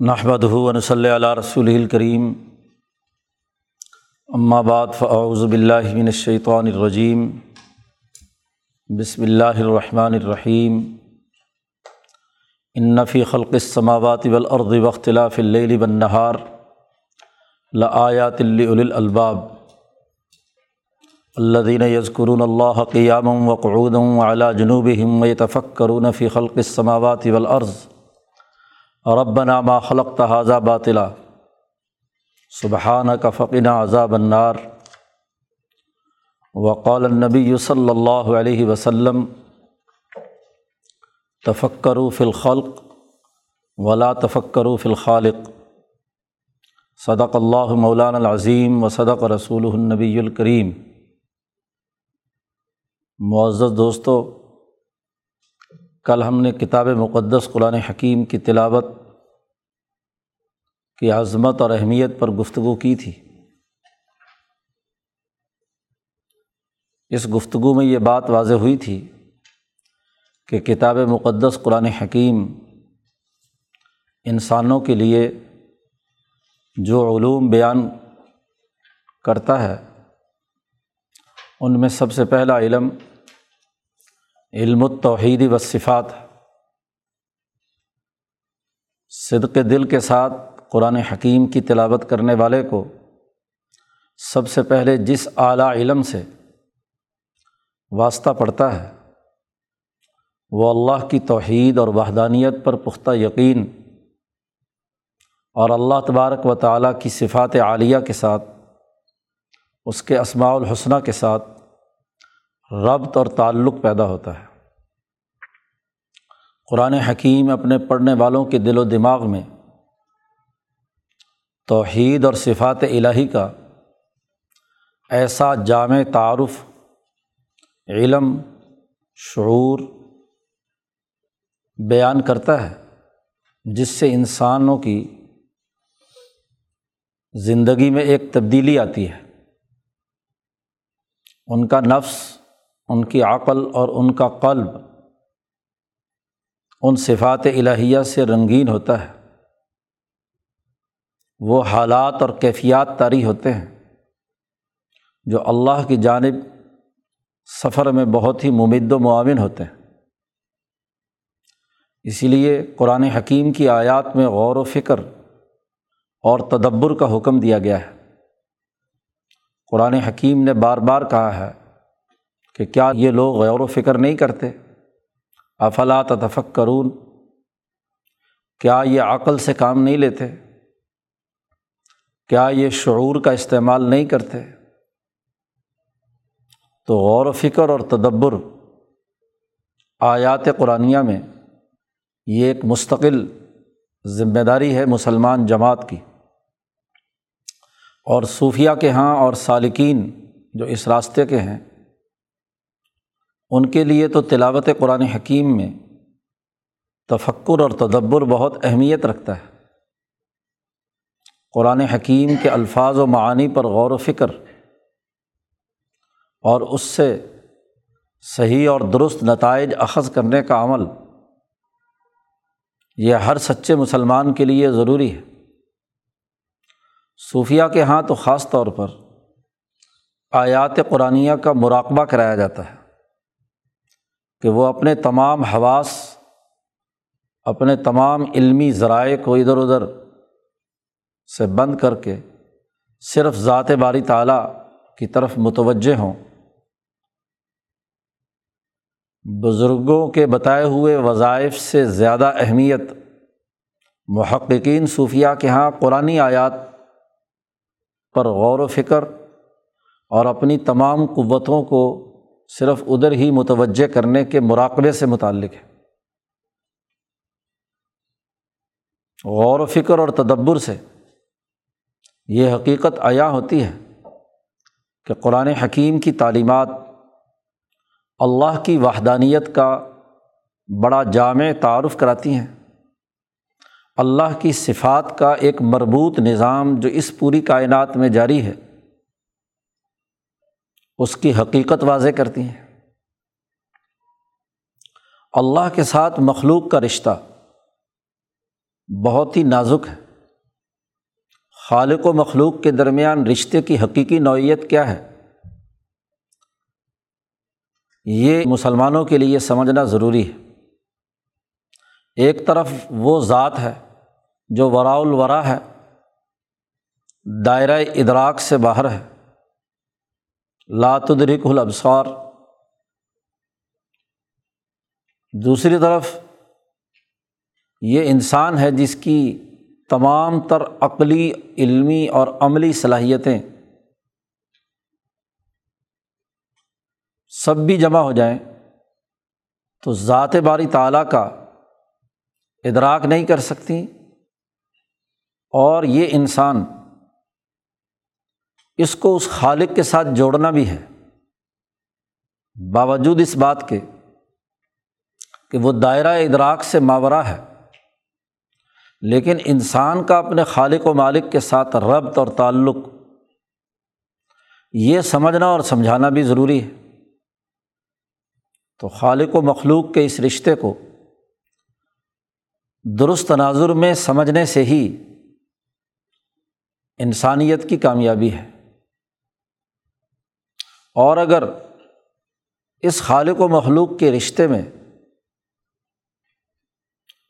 نحمد ہُون صلی علیہ رسول الکریم بعد فاعوذ باللہ من الشیطان الرجیم بسم اللہ الرحمن الرحیم انفی خلق السماوات والارض واختلاف اللیل والنہار لآیات لاول الالباب الذین یذکرون اللہ قیاما وقعودا وعلی جنوبہم ویتفکرون فی خلق السماوات والارض ربنا ما خلق تحاظہ باطلا. سبحانہ کا فقینہ عذاب النار. وقال النبی صلی اللہ علیہ وسلم تفکروا فی الخلق ولا تفکروا فی الخالق. صدق اللہ مولانا العظیم و صدق رسول النبی الکریم معزز دوستو کل ہم نے کتاب مقدس قرآن حکیم کی تلاوت کی عظمت اور اہمیت پر گفتگو کی تھی۔ اس گفتگو میں یہ بات واضح ہوئی تھی کہ کتاب مقدس قرآن حکیم انسانوں کے لیے جو علوم بیان کرتا ہے، ان میں سب سے پہلا علم علم التوحید و صفات صدق دل کے ساتھ قرآن حکیم کی تلاوت کرنے والے کو سب سے پہلے جس اعلیٰ علم سے واسطہ پڑتا ہے، وہ اللہ کی توحید اور وحدانیت پر پختہ یقین اور اللہ تبارک و تعالیٰ کی صفات عالیہ کے ساتھ، اس کے اسماع الحسنہ کے ساتھ ربط اور تعلق پیدا ہوتا ہے۔ قرآن حکیم اپنے پڑھنے والوں کے دل و دماغ میں توحید اور صفات الہی کا ایسا جامع تعارف، علم، شعور بیان کرتا ہے جس سے انسانوں کی زندگی میں ایک تبدیلی آتی ہے۔ ان کا نفس ان کی عقل اور ان کا قلب ان صفات الہیہ سے رنگین ہوتا ہے۔ وہ حالات اور کیفیات طاری ہوتے ہیں جو اللہ کی جانب سفر میں بہت ہی ممد و معاون ہوتے ہیں۔ اسی لیے قرآن حکیم کی آیات میں غور و فکر اور تدبر کا حکم دیا گیا ہے۔ قرآن حکیم نے بار بار کہا ہے کہ کیا یہ لوگ غور و فکر نہیں کرتے؟ افلاط تفق کرون کیا یہ عقل سے کام نہیں لیتے؟ کیا یہ شعور کا استعمال نہیں کرتے؟ تو غور و فکر اور تدبر آیات قرآنیہ میں یہ ایک مستقل ذمہ داری ہے مسلمان جماعت کی۔ اور صوفیہ کے ہاں اور سالکین جو اس راستے کے ہیں ان کے لیے تو تلاوت قرآن حکیم میں تفکر اور تدبر بہت اہمیت رکھتا ہے۔ قرآن حکیم کے الفاظ و معانی پر غور و فکر اور اس سے صحیح اور درست نتائج اخذ کرنے کا عمل، یہ ہر سچے مسلمان کے لیے ضروری ہے۔ صوفیہ کے ہاں تو خاص طور پر آیات قرآنیہ کا مراقبہ کرایا جاتا ہے۔ کہ وہ اپنے تمام حواس، اپنے تمام علمی ذرائع کو ادھر ادھر سے بند کر کے صرف ذات باری تعلیٰ کی طرف متوجہ ہوں۔ بزرگوں کے بتائے ہوئے وظائف سے زیادہ اہمیت محققین صوفیہ کے یہاں قرآن آیات پر غور و فکر اور اپنی تمام قوتوں کو صرف ادھر ہی متوجہ کرنے کے مراقبے سے متعلق ہے۔ غور و فکر اور تدبر سے یہ حقیقت عیا ہوتی ہے کہ قرآن حکیم کی تعلیمات اللہ کی وحدانیت کا بڑا جامع تعارف کراتی ہیں۔ اللہ کی صفات کا ایک مربوط نظام جو اس پوری کائنات میں جاری ہے۔ اس کی حقیقت واضح کرتی ہیں۔ اللہ کے ساتھ مخلوق کا رشتہ بہت ہی نازک ہے۔ خالق و مخلوق کے درمیان رشتے کی حقیقی نوعیت کیا ہے؟ یہ مسلمانوں کے لیے سمجھنا ضروری ہے۔ ایک طرف وہ ذات ہے جو وراء الورا ہے، دائرۂ ادراک سے باہر ہے۔ لاتدرک الابصار۔ دوسری طرف یہ انسان ہے جس کی تمام تر عقلی، علمی اور عملی صلاحیتیں سب بھی جمع ہو جائیں تو ذات باری تعلیٰ کا ادراک نہیں کر سکتی اور یہ انسان اس کو اس خالق کے ساتھ جوڑنا بھی ہے۔ باوجود اس بات کے کہ وہ دائرہ ادراک سے ماورہ ہے، لیکن انسان کا اپنے خالق و مالک کے ساتھ ربط اور تعلق، یہ سمجھنا اور سمجھانا بھی ضروری ہے۔ تو خالق و مخلوق کے اس رشتے کو درست تناظر میں سمجھنے سے ہی انسانیت کی کامیابی ہے۔ اور اگر اس خالق و مخلوق کے رشتے میں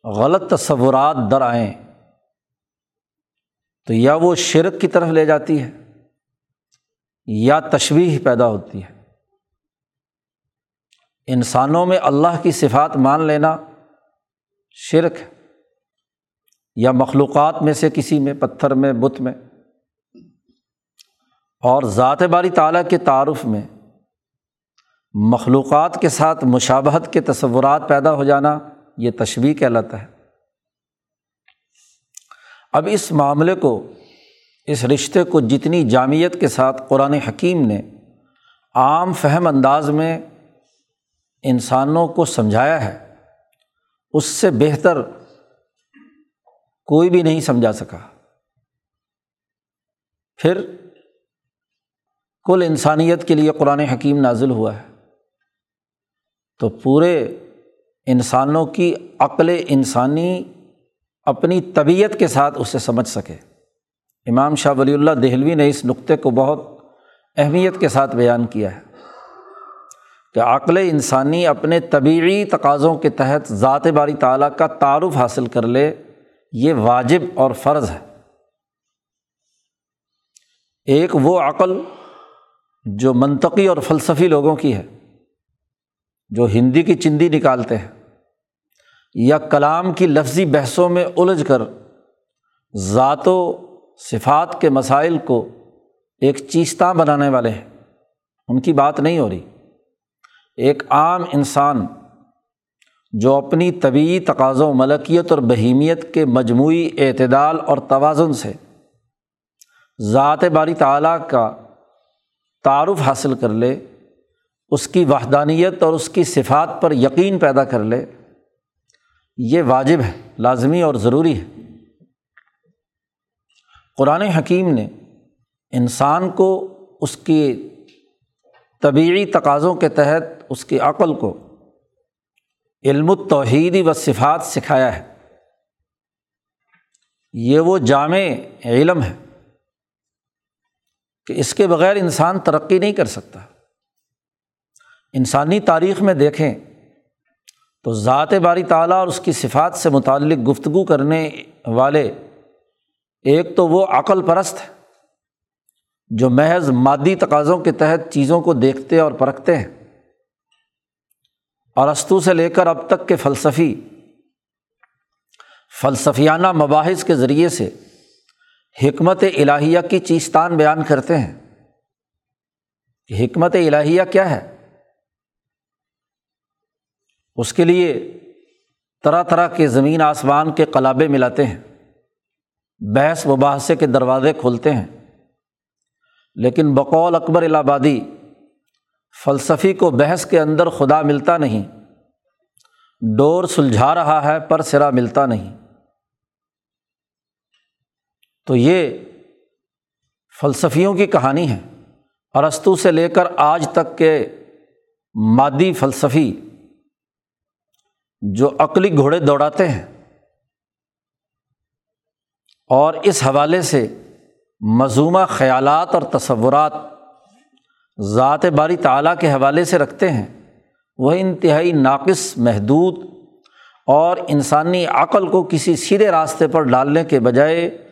غلط تصورات در آئیں، تو یا وہ شرک کی طرف لے جاتی ہے، یا تشویح پیدا ہوتی ہے۔ انسانوں میں اللہ کی صفات مان لینا شرک ہے، یا مخلوقات میں سے کسی میں، پتھر میں، بت میں۔ اور ذات باری تعالیٰ کے تعارف میں مخلوقات کے ساتھ مشابہت کے تصورات پیدا ہو جانا یہ تشویح کہلاتا ہے۔ اب اس معاملے کو، اس رشتے کو جتنی جامعت کے ساتھ قرآن حکیم نے عام فہم انداز میں انسانوں کو سمجھایا ہے، اس سے بہتر کوئی بھی نہیں سمجھا سکا۔ پھر کل انسانیت کے لیے قرآن حکیم نازل ہوا ہے۔ تو پورے انسانوں کی عقل انسانی اپنی طبیعت کے ساتھ اسے سمجھ سکے۔ امام شاہ ولی اللہ دہلوی نے اس نقطے کو بہت اہمیت کے ساتھ بیان کیا ہے کہ عقل انسانی اپنے طبعی تقاضوں کے تحت ذات باری تعلیٰ کا تعارف حاصل کر لے، یہ واجب اور فرض ہے۔ ایک وہ عقل جو منطقی اور فلسفی لوگوں کی ہے، جو ہندی کی چندی نکالتے ہیں، یا کلام کی لفظی بحثوں میں الجھ کر ذات و صفات کے مسائل کو ایک چیستہ بنانے والے ہیں۔ ان کی بات نہیں ہو رہی۔ ایک عام انسان جو اپنی طبعی تقاضوں، ملکیت اور بہیمیت کے مجموعی اعتدال اور توازن سے ذات باری تعلیٰ کا تعارف حاصل کر لے، اس کی وحدانیت اور اس کی صفات پر یقین پیدا کر لے، یہ واجب ہے، لازمی اور ضروری ہے۔ قرآن حکیم نے انسان کو اس کی طبعی تقاضوں کے تحت اس کی عقل کو علم التوحیدی و صفات سکھایا ہے۔ یہ وہ جامع علم ہے۔ کہ اس کے بغیر انسان ترقی نہیں کر سکتا۔ انسانی تاریخ میں دیکھیں تو ذات باری تعالیٰ اور اس کی صفات سے متعلق گفتگو کرنے والے ایک تو وہ عقل پرست ہے جو محض مادی تقاضوں کے تحت چیزوں کو دیکھتے اور پرکھتے ہیں۔ ارستو سے لے کر اب تک کے فلسفی، فلسفیانہ مباحث کے ذریعے سے حکمت الہیہ کی چیستان بیان کرتے ہیں۔ کہ حکمت الہیہ کیا ہے؟ اس کے لیے طرح طرح کے زمین آسمان کے قلابے ملاتے ہیں۔ بحث و بحثے کے دروازے کھولتے ہیں۔ لیکن بقول اکبر الہ آبادی فلسفی کو بحث کے اندر خدا ملتا نہیں۔ ڈور سلجھا رہا ہے پر سرا ملتا نہیں۔ تو یہ فلسفیوں کی کہانی ہے۔ ارستو سے لے کر آج تک کے مادی فلسفی جو عقلی گھوڑے دوڑاتے ہیں اور اس حوالے سے مضمہ خیالات اور تصورات ذات باری تعلیٰ کے حوالے سے رکھتے ہیں وہ انتہائی ناقص، محدود اور انسانی عقل کو کسی سیدھے راستے پر ڈالنے کے بجائے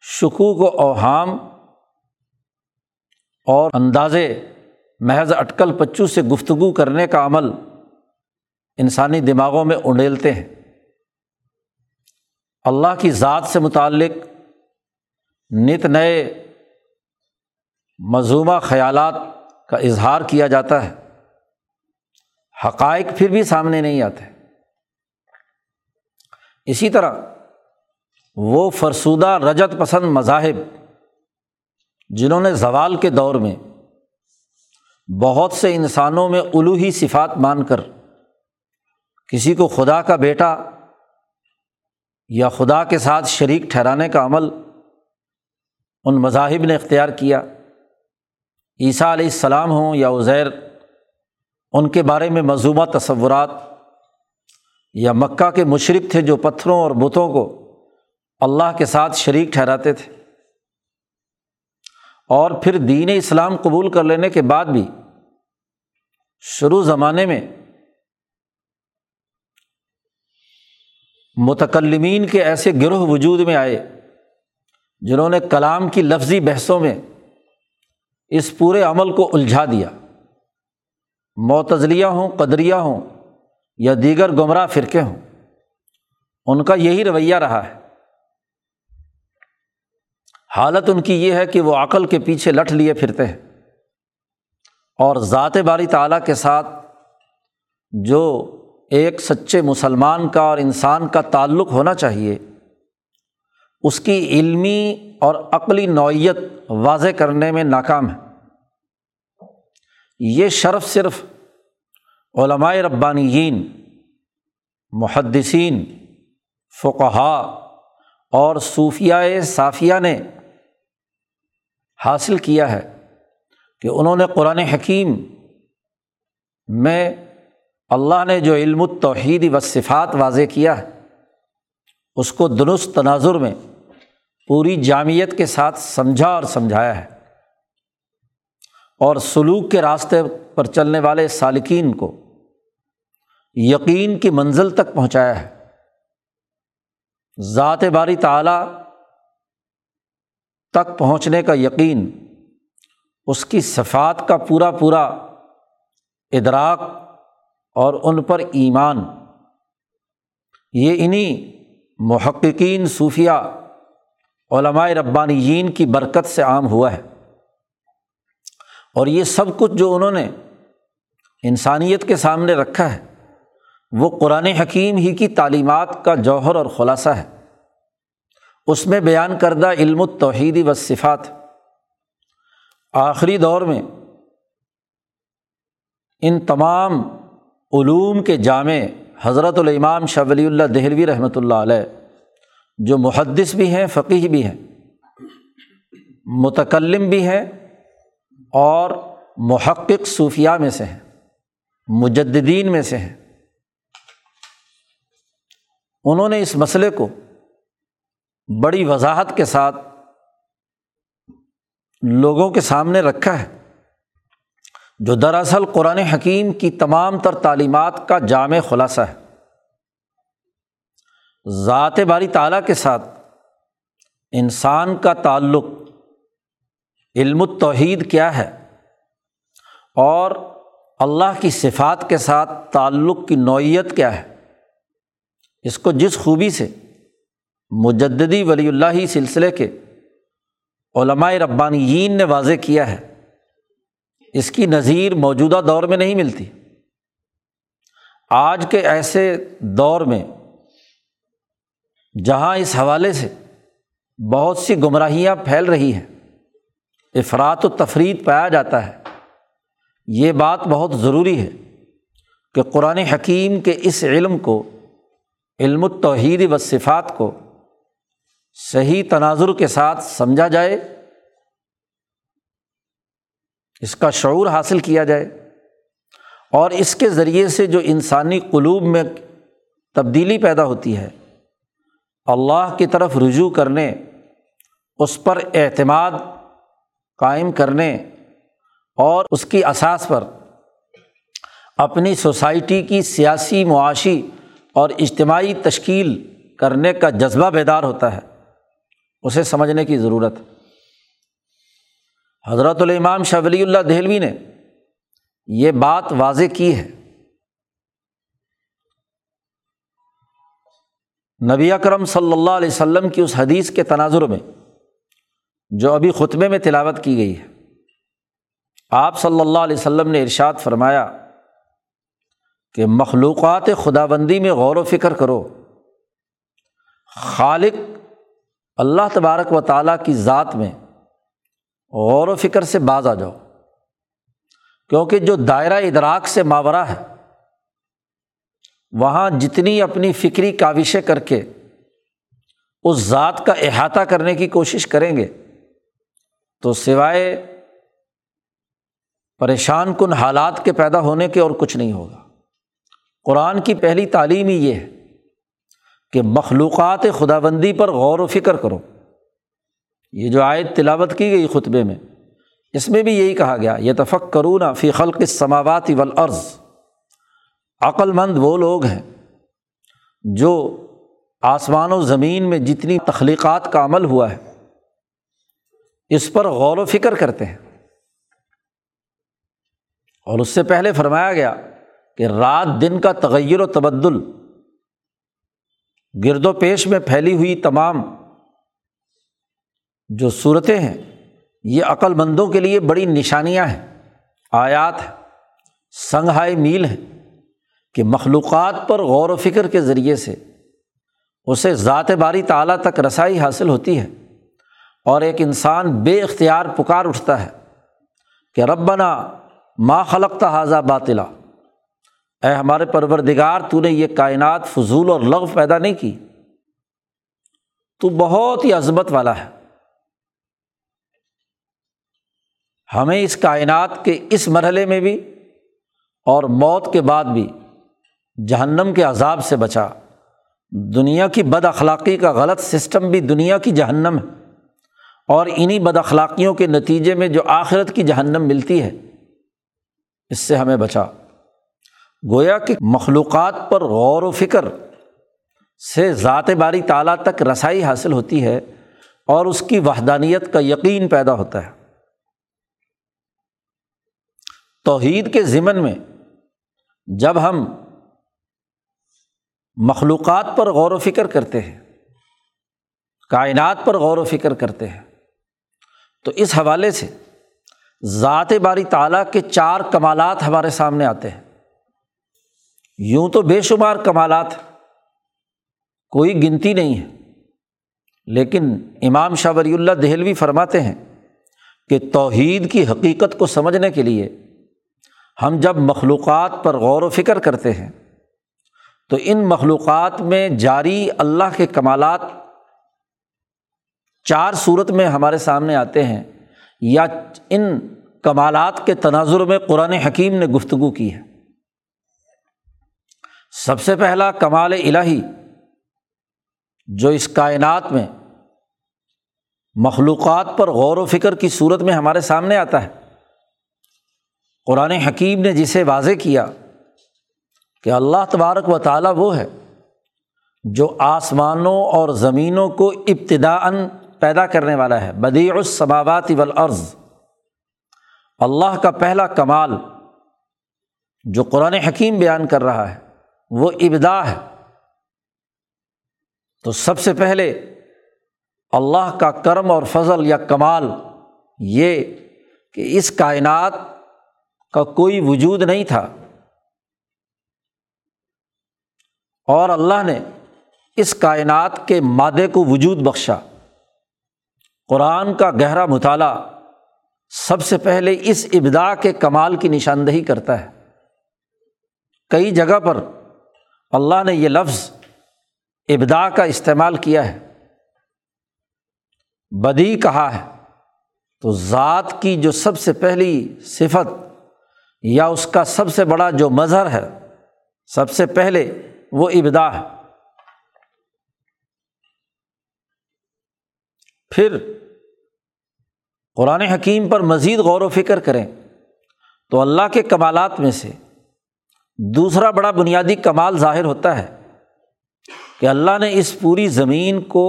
شکوک و اوہام اور اندازے محض اٹکل پچو سے گفتگو کرنے کا عمل انسانی دماغوں میں انڈیلتے ہیں۔ اللہ کی ذات سے متعلق نت نئے مضمہ خیالات کا اظہار کیا جاتا ہے۔ حقائق پھر بھی سامنے نہیں آتے۔ اسی طرح وہ فرسودہ رجت پسند مذاہب جنہوں نے زوال کے دور میں بہت سے انسانوں میں الوحی صفات مان کر کسی کو خدا کا بیٹا یا خدا کے ساتھ شریک ٹھہرانے کا عمل ان مذاہب نے اختیار کیا۔ عیسیٰ علیہ السلام ہوں یا عزیر، ان کے بارے میں مضموعہ تصورات یا مکہ کے مشرق تھے جو پتھروں اور بتوں کو اللہ کے ساتھ شریک ٹھہراتے تھے۔ اور پھر دین اسلام قبول کر لینے کے بعد بھی شروع زمانے میں متکلمین کے ایسے گروہ وجود میں آئے جنہوں نے کلام کی لفظی بحثوں میں اس پورے عمل کو الجھا دیا۔ معتزلیہ ہوں، قدریہ ہوں یا دیگر گمراہ فرقے ہوں، ان کا یہی رویہ رہا ہے۔ حالت ان کی یہ ہے کہ وہ عقل کے پیچھے لٹ لیے پھرتے ہیں۔ اور ذات باری تعلیٰ کے ساتھ جو ایک سچے مسلمان کا اور انسان کا تعلق ہونا چاہیے، اس کی علمی اور عقلی نوعیت واضح کرنے میں ناکام ہے۔ یہ شرف صرف علمائے ربانیین، محدثین فقہا اور صوفیہ صافیہ نے حاصل کیا ہے کہ انہوں نے قرآن حکیم میں اللہ نے جو علم التوحید و صفات واضح کیا ہے، اس کو درست تناظر میں پوری جامعت کے ساتھ سمجھا اور سمجھایا ہے۔ اور سلوک کے راستے پر چلنے والے سالکین کو یقین کی منزل تک پہنچایا ہے۔ ذات باری تعلیٰ تک پہنچنے کا یقین، اس کی صفات کا پورا پورا ادراک اور ان پر ایمان۔ یہ انہیں محققین صوفیہ علمائے ربانیین کی برکت سے عام ہوا ہے۔ اور یہ سب کچھ جو انہوں نے انسانیت کے سامنے رکھا ہے، وہ قرآن حکیم ہی کی تعلیمات کا جوہر اور خلاصہ ہے۔ اس میں بیان کردہ علم التوحیدی و صفات۔ آخری دور میں ان تمام علوم کے جامع حضرت الامام شاہ ولی اللہ دہلوی رحمۃ اللہ علیہ، جو محدث بھی ہیں فقی بھی ہیں، متکلم بھی ہیں اور محقق صوفیہ میں سے ہیں مجدین میں سے ہیں۔ انہوں نے اس مسئلے کو بڑی وضاحت کے ساتھ لوگوں کے سامنے رکھا ہے، جو دراصل قرآن حکیم کی تمام تر تعلیمات کا جامع خلاصہ ہے۔ ذات باری تعلیٰ کے ساتھ انسان کا تعلق علم التوحید کیا ہے اور اللہ کی صفات کے ساتھ تعلق کی نوعیت کیا ہے۔ اس کو جس خوبی سے مجدی ولی اللہ سلسلے کے علمائے ربانیین نے واضح کیا ہے۔ اس کی نظیر موجودہ دور میں نہیں ملتی۔ آج کے ایسے دور میں جہاں اس حوالے سے بہت سی گمراہیاں پھیل رہی ہیں افراد و تفریح پایا جاتا ہے، یہ بات بہت ضروری ہے کہ قرآن حکیم کے اس علم کو، علم التوحید و صفات کو صحیح تناظر کے ساتھ سمجھا جائے، اس کا شعور حاصل کیا جائے، اور اس کے ذریعے سے جو انسانی قلوب میں تبدیلی پیدا ہوتی ہے، اللہ کی طرف رجوع کرنے، اس پر اعتماد قائم کرنے، اور اس کی اساس پر اپنی سوسائٹی کی سیاسی معاشی اور اجتماعی تشکیل کرنے کا جذبہ بیدار ہوتا ہے۔ اسے سمجھنے کی ضرورت۔ حضرت الامام شاہ ولی اللہ دہلوی نے یہ بات واضح کی ہے۔ نبی اکرم صلی اللہ علیہ وسلم کی اس حدیث کے تناظر میں جو ابھی خطبے میں تلاوت کی گئی ہے، آپ صلی اللہ علیہ وسلم نے ارشاد فرمایا کہ مخلوقات خدا بندی میں غور و فکر کرو۔ خالق اللہ تبارک و تعالیٰ کی ذات میں غور و فکر سے باز آ جاؤ، کیونکہ جو دائرہ ادراک سے ماورہ ہے، وہاں جتنی اپنی فکری کاوشیں کر کے اس ذات کا احاطہ کرنے کی کوشش کریں گے، تو سوائے پریشان کن حالات کے پیدا ہونے کے اور کچھ نہیں ہوگا۔ قرآن کی پہلی تعلیم ہی یہ ہے کہ مخلوقات خدا بندی پر غور و فکر کرو۔ یہ جو آیت تلاوت کی گئی خطبے میں، اس میں بھی یہی کہا گیا یہ تفق کروں نا فی خلق سماوات ولعرض عقل مند وہ لوگ ہیں جو آسمان و زمین میں جتنی تخلیقات کا عمل ہوا ہے، اس پر غور و فکر کرتے ہیں۔ اور اس سے پہلے فرمایا گیا کہ رات دن کا تغیر و تبدل گرد و پیش میں پھیلی ہوئی تمام جو صورتیں ہیں، یہ عقل مندوں کے لیے بڑی نشانیاں ہیں۔ آیات ہیں سنگھائی میل ہیں کہ مخلوقات پر غور و فکر کے ذریعے سے اسے ذات باری تعلیٰ تک رسائی حاصل ہوتی ہے اور ایک انسان بے اختیار پکار اٹھتا ہے کہ ربنا ما خلق حاضہ باطلا۔ اے ہمارے پروردگار، تو نے یہ کائنات فضول اور لغ پیدا نہیں کی۔ تو بہت ہی عظمت والا ہے۔ ہمیں اس کائنات کے اس مرحلے میں بھی اور موت کے بعد بھی جہنم کے عذاب سے بچا۔ دنیا کی بد اخلاقی کا غلط سسٹم بھی دنیا کی جہنم ہے۔ اور انہیں بد اخلاقیوں کے نتیجے میں جو آخرت کی جہنم ملتی ہے، اس سے ہمیں بچا۔ گویا کہ مخلوقات پر غور و فکر سے ذات باری تعالیٰ تک رسائی حاصل ہوتی ہے اور اس کی وحدانیت کا یقین پیدا ہوتا ہے۔ توحید کے ضمن میں جب ہم مخلوقات پر غور و فکر کرتے ہیں، کائنات پر غور و فکر کرتے ہیں، تو اس حوالے سے ذات باری تعالیٰ کے چار کمالات ہمارے سامنے آتے ہیں۔ یوں تو بے شمار کمالات کوئی گنتی نہیں ہے۔ لیکن امام شاہ ولی اللہ دہلوی فرماتے ہیں کہ توحید کی حقیقت کو سمجھنے کے لیے ہم جب مخلوقات پر غور و فکر کرتے ہیں تو ان مخلوقات میں جاری اللہ کے کمالات چار صورت میں ہمارے سامنے آتے ہیں یا ان کمالات کے تناظر میں قرآن حکیم نے گفتگو کی ہے۔ سب سے پہلا کمال الہی، جو اس کائنات میں مخلوقات پر غور و فکر کی صورت میں ہمارے سامنے آتا ہے۔ قرآن حکیم نے جسے واضح کیا کہ اللہ تبارک و تعالیٰ وہ ہے جو آسمانوں اور زمینوں کو ابتدا ان پیدا کرنے والا ہے۔ بدیع السماوات والارض۔ اللہ کا پہلا کمال جو قرآن حکیم بیان کر رہا ہے۔ وہ ابدا ہے۔ تو سب سے پہلے اللہ کا کرم اور فضل یا کمال یہ کہ اس کائنات کا کوئی وجود نہیں تھا۔ اور اللہ نے اس کائنات کے مادے کو وجود بخشا۔ قرآن کا گہرا مطالعہ سب سے پہلے اس ابدا کے کمال کی نشاندہی کرتا ہے۔ کئی جگہ پر اللہ نے یہ لفظ ابدا کا استعمال کیا ہے، بدی کہا ہے۔ تو ذات کی جو سب سے پہلی صفت یا اس کا سب سے بڑا جو مظہر ہے، سب سے پہلے وہ ابدا ہے۔ پھر قرآن حکیم پر مزید غور و فکر کریں تو اللہ کے کمالات میں سے دوسرا بڑا بنیادی کمال ظاہر ہوتا ہے کہ اللہ نے اس پوری زمین کو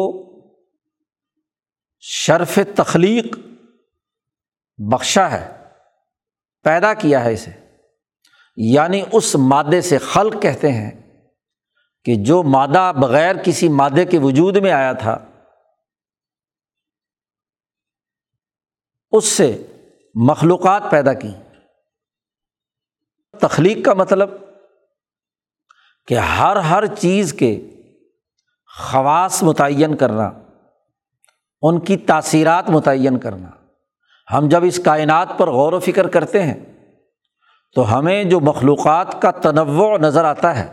شرف تخلیق بخشا ہے، پیدا کیا ہے اسے۔ یعنی اس مادے سے خلق کہتے ہیں کہ جو مادہ بغیر کسی مادے کے وجود میں آیا تھا، اس سے مخلوقات پیدا کی تخلیق کا مطلب کہ ہر ہر چیز کے خواص متعین کرنا، ان کی تاثیرات متعین کرنا۔ ہم جب اس کائنات پر غور و فکر کرتے ہیں تو ہمیں جو مخلوقات کا تنوع نظر آتا ہے،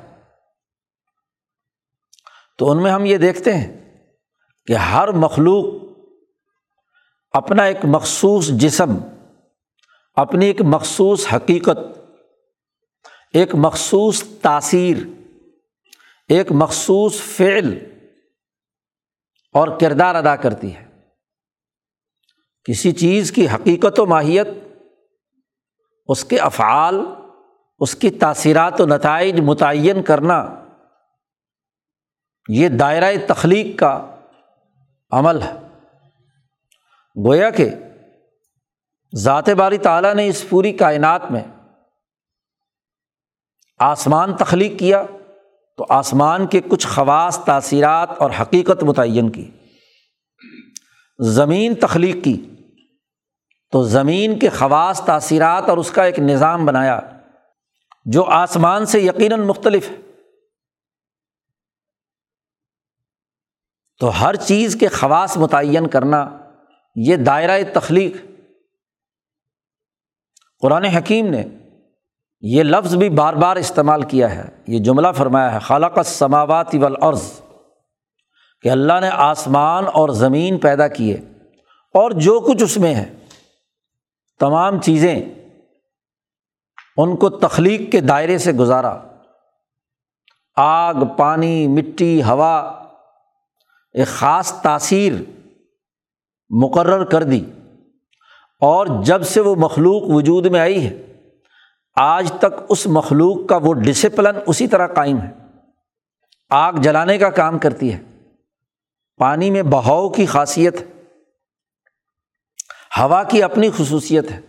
تو ان میں ہم یہ دیکھتے ہیں کہ ہر مخلوق اپنا ایک مخصوص جسم، اپنی ایک مخصوص حقیقت ایک مخصوص تاثیر، ایک مخصوص فعل اور کردار ادا کرتی ہے۔ کسی چیز کی حقیقت و ماہیت، اس کے افعال، اس کی تاثیرات و نتائج متعین کرنا، یہ دائرۂ تخلیق کا عمل ہے۔ گویا کہ ذات باری تعالیٰ نے اس پوری کائنات میں آسمان تخلیق کیا تو آسمان کے کچھ خواص، تاثیرات اور حقیقت متعین کی۔ زمین تخلیق کی تو زمین کے خواص، تاثیرات اور اس کا ایک نظام بنایا جو آسمان سے یقیناً مختلف ہے۔ تو ہر چیز کے خواص متعین کرنا یہ دائرۂ تخلیق۔ قرآن حکیم نے یہ لفظ بھی بار بار استعمال کیا ہے۔ یہ جملہ فرمایا ہے خالق سماوات والارض، کہ اللہ نے آسمان اور زمین پیدا کیے اور جو کچھ اس میں ہے، تمام چیزیں ان کو تخلیق کے دائرے سے گزارا۔ آگ، پانی، مٹی، ہوا، ایک خاص تاثیر مقرر کر دی۔ اور جب سے وہ مخلوق وجود میں آئی ہے آج تک اس مخلوق کا وہ ڈسپلن اسی طرح قائم ہے۔ آگ جلانے کا کام کرتی ہے۔ پانی میں بہاؤ کی خاصیت ہوا کی اپنی خصوصیت ہے۔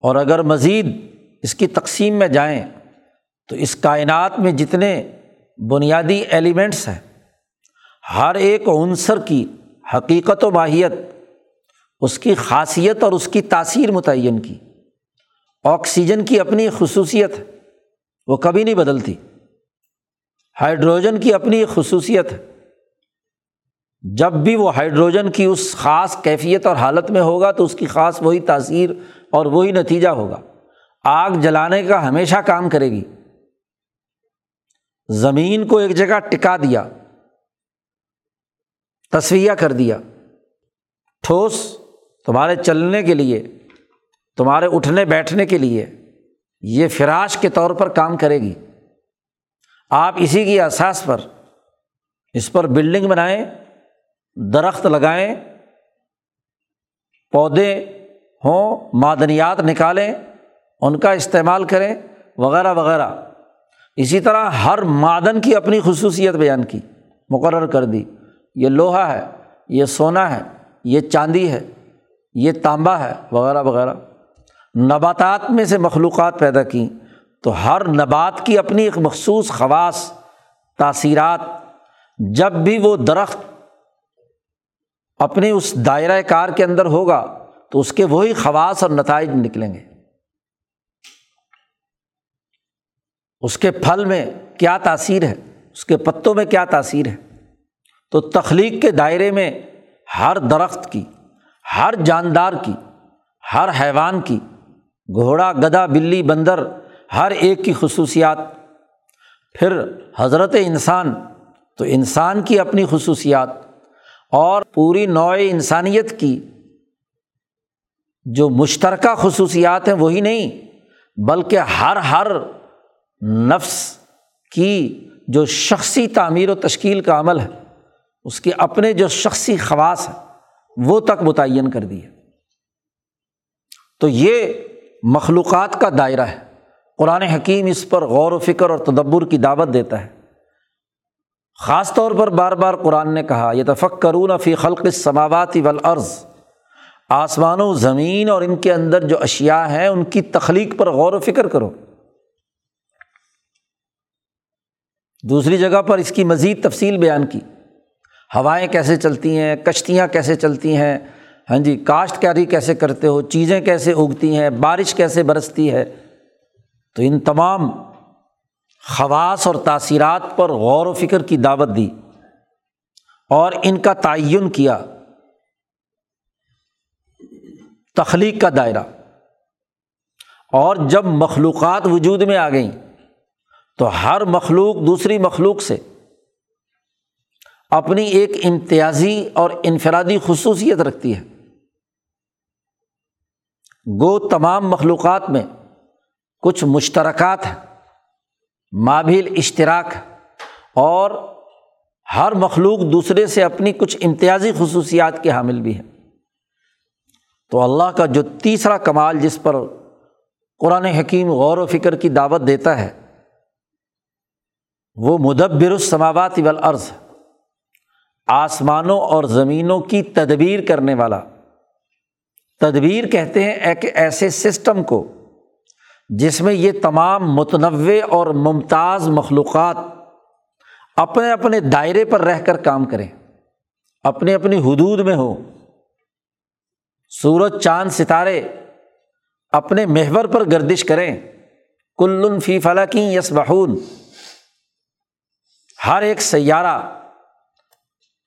اور اگر مزید اس کی تقسیم میں جائیں، تو اس کائنات میں جتنے بنیادی ایلیمنٹس ہیں، ہر ایک عنصر کی حقیقت و ماہیت، اس کی خاصیت اور اس کی تاثیر متعین کی۔ آکسیجن کی اپنی خصوصیت ہے وہ کبھی نہیں بدلتی۔ ہائیڈروجن کی اپنی خصوصیت ہے جب بھی وہ ہائیڈروجن کی اس خاص کیفیت اور حالت میں ہوگا تو اس کی خاص وہی تاثیر اور وہی نتیجہ ہوگا۔ آگ جلانے کا ہمیشہ کام کرے گی۔ زمین کو ایک جگہ ٹکا دیا، تصویہ کر دیا۔ ٹھوس تمہارے چلنے کے لیے تمہارے اٹھنے بیٹھنے کے لیے یہ فراش کے طور پر کام کرے گی۔ آپ اسی کی احساس پر اس پر بلڈنگ بنائیں، درخت لگائیں، پودے ہوں، معدنیات نکالیں، ان کا استعمال کریں، وغیرہ وغیرہ۔ اسی طرح ہر معدن کی اپنی خصوصیت بیان کی، مقرر کر دی۔ یہ لوہا ہے، یہ سونا ہے، یہ چاندی ہے، یہ تانبا ہے، وغیرہ وغیرہ۔ نباتات میں سے مخلوقات پیدا کیں تو ہر نبات کی اپنی ایک مخصوص خواص، تاثیرات۔ جب بھی وہ درخت اپنی اس دائرۂ کار کے اندر ہوگا تو اس کے وہی خواص اور نتائج نکلیں گے۔ اس کے پھل میں کیا تاثیر ہے؟ اس کے پتوں میں کیا تاثیر ہے؟ تو تخلیق کے دائرے میں ہر درخت کی، ہر جاندار کی، ہر حیوان کی گھوڑا گدا بلی، بندر، ہر ایک کی خصوصیات۔ پھر حضرت انسان، تو انسان کی اپنی خصوصیات اور پوری نوع انسانیت کی۔ جو مشترکہ خصوصیات ہیں، وہی نہیں، بلکہ ہر ہر نفس کی جو شخصی تعمیر و تشکیل کا عمل ہے، اس کے اپنے جو شخصی خواص ہیں، وہ تک متعین کر دی ہے۔ تو یہ مخلوقات کا دائرہ ہے۔ قرآن حکیم اس پر غور و فکر اور تدبر کی دعوت دیتا ہے۔ خاص طور پر بار بار قرآن نے کہا یہ تفق کرون فی خلق سماواتی ولعرض آسمان و زمین اور ان کے اندر جو اشیا ہیں، ان کی تخلیق پر غور و فکر کرو۔ دوسری جگہ پر اس کی مزید تفصیل بیان کی۔ ہوائیں کیسے چلتی ہیں، کشتیاں کیسے چلتی ہیں ہاں جی کاشت کاری کیسے کرتے ہو؟ چیزیں کیسے اگتی ہیں؟ بارش کیسے برستی ہے؟ تو ان تمام خواص اور تاثیرات پر غور و فکر کی دعوت دی اور ان کا تعین کیا۔ تخلیق کا دائرہ۔ اور جب مخلوقات وجود میں آ گئیں، تو ہر مخلوق دوسری مخلوق سے اپنی ایک امتیازی اور انفرادی خصوصیت رکھتی ہے۔ گو تمام مخلوقات میں کچھ مشترکات ہیں مابل اشتراک اور ہر مخلوق دوسرے سے اپنی کچھ امتیازی خصوصیات کے حامل بھی ہے تو اللہ کا جو تیسرا کمال جس پر قرآن حکیم غور و فکر کی دعوت دیتا ہے، وہ مدبر السماوات والارض آسمانوں اور زمینوں کی تدبیر کرنے والا تدبیر کہتے ہیں ایک ایسے سسٹم کو جس میں یہ تمام متنوع اور ممتاز مخلوقات اپنے اپنے دائرے پر رہ کر کام کریں، اپنے اپنی حدود میں ہو سورج، چاند، ستارے اپنے محور پر گردش کریں۔ کل فی فلاکی یس بہون ہر ایک سیارہ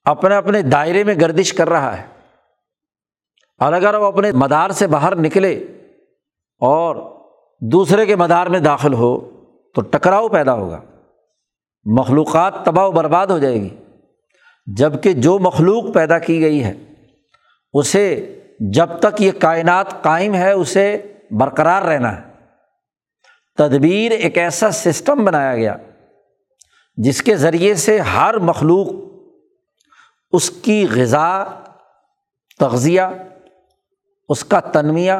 اپنے اپنے دائرے میں گردش کر رہا ہے۔ اور اگر وہ اپنے مدار سے باہر نکلے اور دوسرے کے مدار میں داخل ہو تو ٹکراؤ پیدا ہوگا۔ مخلوقات تباہ و برباد ہو جائے گی۔ جبکہ جو مخلوق پیدا کی گئی ہے، اسے جب تک یہ کائنات قائم ہے، اسے برقرار رہنا ہے۔ تدبیر ایک ایسا سسٹم بنایا گیا جس کے ذریعے سے ہر مخلوق اس کی غذا، تغذیہ اس کا تنمیہ